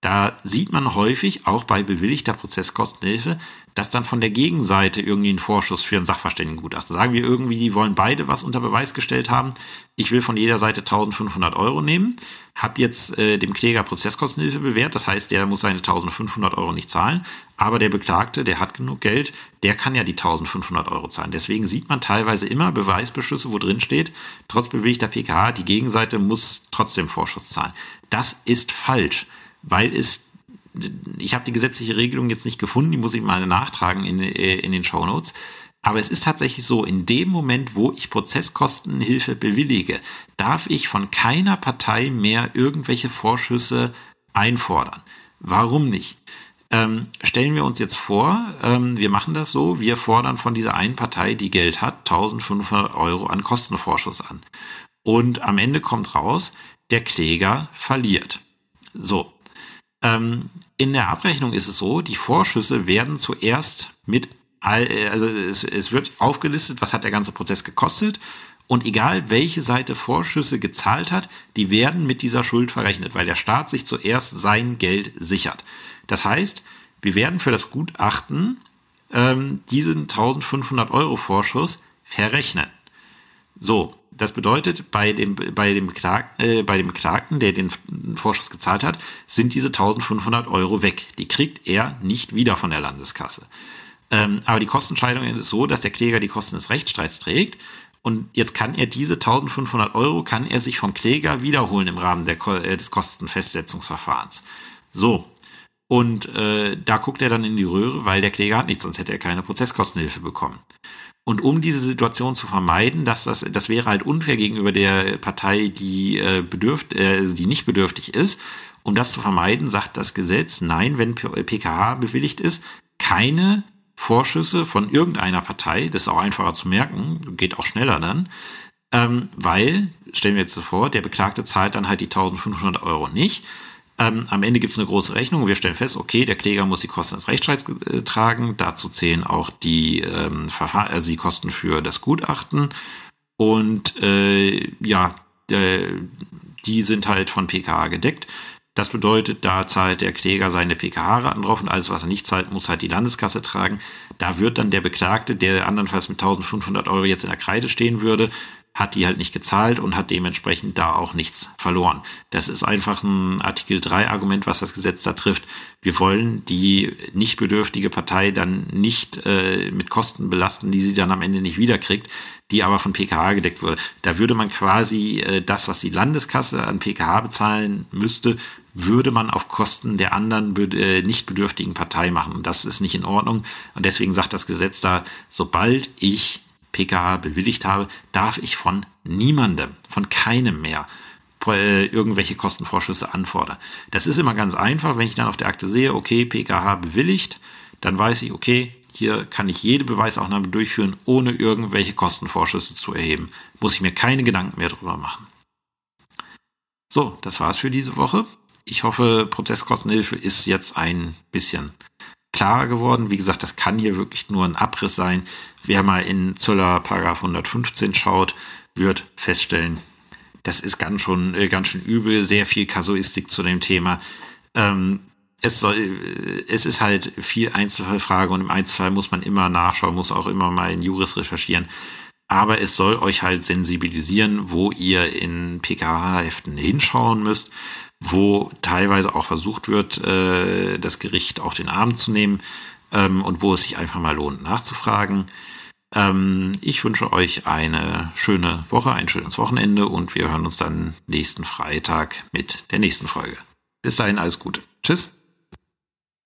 Da sieht man häufig, auch bei bewilligter Prozesskostenhilfe, dass dann von der Gegenseite irgendwie ein Vorschuss für ein Sachverständigengutachten. Sagen wir irgendwie, die wollen beide was unter Beweis gestellt haben. Ich will von jeder Seite 1500 Euro nehmen, habe jetzt äh, dem Kläger Prozesskostenhilfe bewährt. Das heißt, der muss seine 1500 Euro nicht zahlen. Aber der Beklagte, der hat genug Geld, der kann ja die 1500 Euro zahlen. Deswegen sieht man teilweise immer Beweisbeschlüsse, wo drin steht, trotz bewilligter PKH, die Gegenseite muss trotzdem Vorschuss zahlen. Das ist falsch weil es ich habe die gesetzliche Regelung jetzt nicht gefunden, die muss ich mal nachtragen in, äh, in den Show Notes. Aber es ist tatsächlich so, in dem Moment, wo ich Prozesskostenhilfe bewillige, darf ich von keiner Partei mehr irgendwelche Vorschüsse einfordern. Warum nicht? Ähm, stellen wir uns jetzt vor, ähm, wir machen das so, wir fordern von dieser einen Partei, die Geld hat, 1500 Euro an Kostenvorschuss an. Und am Ende kommt raus, der Kläger verliert. So. Ähm, in der Abrechnung ist es so, die Vorschüsse werden zuerst mit, also es, es wird aufgelistet, was hat der ganze Prozess gekostet und egal welche Seite Vorschüsse gezahlt hat, die werden mit dieser Schuld verrechnet, weil der Staat sich zuerst sein Geld sichert. Das heißt, wir werden für das Gutachten ähm, diesen 1500 Euro Vorschuss verrechnen. So, das bedeutet, bei dem, bei dem, Beklagten, äh, bei dem Beklagten, der den Vorschuss gezahlt hat, sind diese 1500 Euro weg. Die kriegt er nicht wieder von der Landeskasse. Ähm, aber die Kostenscheidung ist so, dass der Kläger die Kosten des Rechtsstreits trägt. Und jetzt kann er diese 1500 Euro, kann er sich vom Kläger wiederholen im Rahmen der, äh, des Kostenfestsetzungsverfahrens. So. Und äh, da guckt er dann in die Röhre, weil der Kläger hat nichts, sonst hätte er keine Prozesskostenhilfe bekommen. Und um diese Situation zu vermeiden, dass das, das wäre halt unfair gegenüber der Partei, die äh, bedürft, äh, die nicht bedürftig ist. Um das zu vermeiden, sagt das Gesetz, nein, wenn PKH bewilligt ist, keine Vorschüsse von irgendeiner Partei, das ist auch einfacher zu merken, geht auch schneller dann, ähm, weil, stellen wir jetzt so vor, der Beklagte zahlt dann halt die 1500 Euro nicht, ähm, am Ende gibt es eine große Rechnung. Wir stellen fest, okay, der Kläger muss die Kosten des Rechtsstreits äh, tragen. Dazu zählen auch die, ähm, Verfahr also die Kosten für das Gutachten. Und äh, ja, äh, die sind halt von PKA gedeckt. Das bedeutet, da zahlt der Kläger seine PKH-Raten drauf und alles, was er nicht zahlt, muss halt die Landeskasse tragen. Da wird dann der Beklagte, der andernfalls mit 1500 Euro jetzt in der Kreide stehen würde, hat die halt nicht gezahlt und hat dementsprechend da auch nichts verloren. Das ist einfach ein Artikel 3 Argument, was das Gesetz da trifft. Wir wollen die nicht bedürftige Partei dann nicht äh, mit Kosten belasten, die sie dann am Ende nicht wiederkriegt, die aber von PKH gedeckt wurde. Da würde man quasi äh, das, was die Landeskasse an PKH bezahlen müsste, würde man auf Kosten der anderen äh, nicht bedürftigen Partei machen. Und das ist nicht in Ordnung. Und deswegen sagt das Gesetz da, sobald ich PKH bewilligt habe, darf ich von niemandem, von keinem mehr äh, irgendwelche Kostenvorschüsse anfordern. Das ist immer ganz einfach, wenn ich dann auf der Akte sehe, okay, PKH bewilligt, dann weiß ich, okay, hier kann ich jede Beweisaufnahme durchführen, ohne irgendwelche Kostenvorschüsse zu erheben. Muss ich mir keine Gedanken mehr drüber machen. So, das war's für diese Woche. Ich hoffe, Prozesskostenhilfe ist jetzt ein bisschen klarer geworden. Wie gesagt, das kann hier wirklich nur ein Abriss sein. Wer mal in Zöller Paragraph 115 schaut, wird feststellen, das ist ganz schon äh, ganz schön übel, sehr viel Kasuistik zu dem Thema. Ähm, es soll, äh, es ist halt viel Einzelfallfrage und im Einzelfall muss man immer nachschauen, muss auch immer mal in Juris recherchieren. Aber es soll euch halt sensibilisieren, wo ihr in PKH-Heften hinschauen müsst, wo teilweise auch versucht wird, äh, das Gericht auf den Arm zu nehmen ähm, und wo es sich einfach mal lohnt, nachzufragen. Ähm, ich wünsche euch eine schöne Woche, ein schönes Wochenende und wir hören uns dann nächsten Freitag mit der nächsten Folge. Bis dahin alles Gute. Tschüss.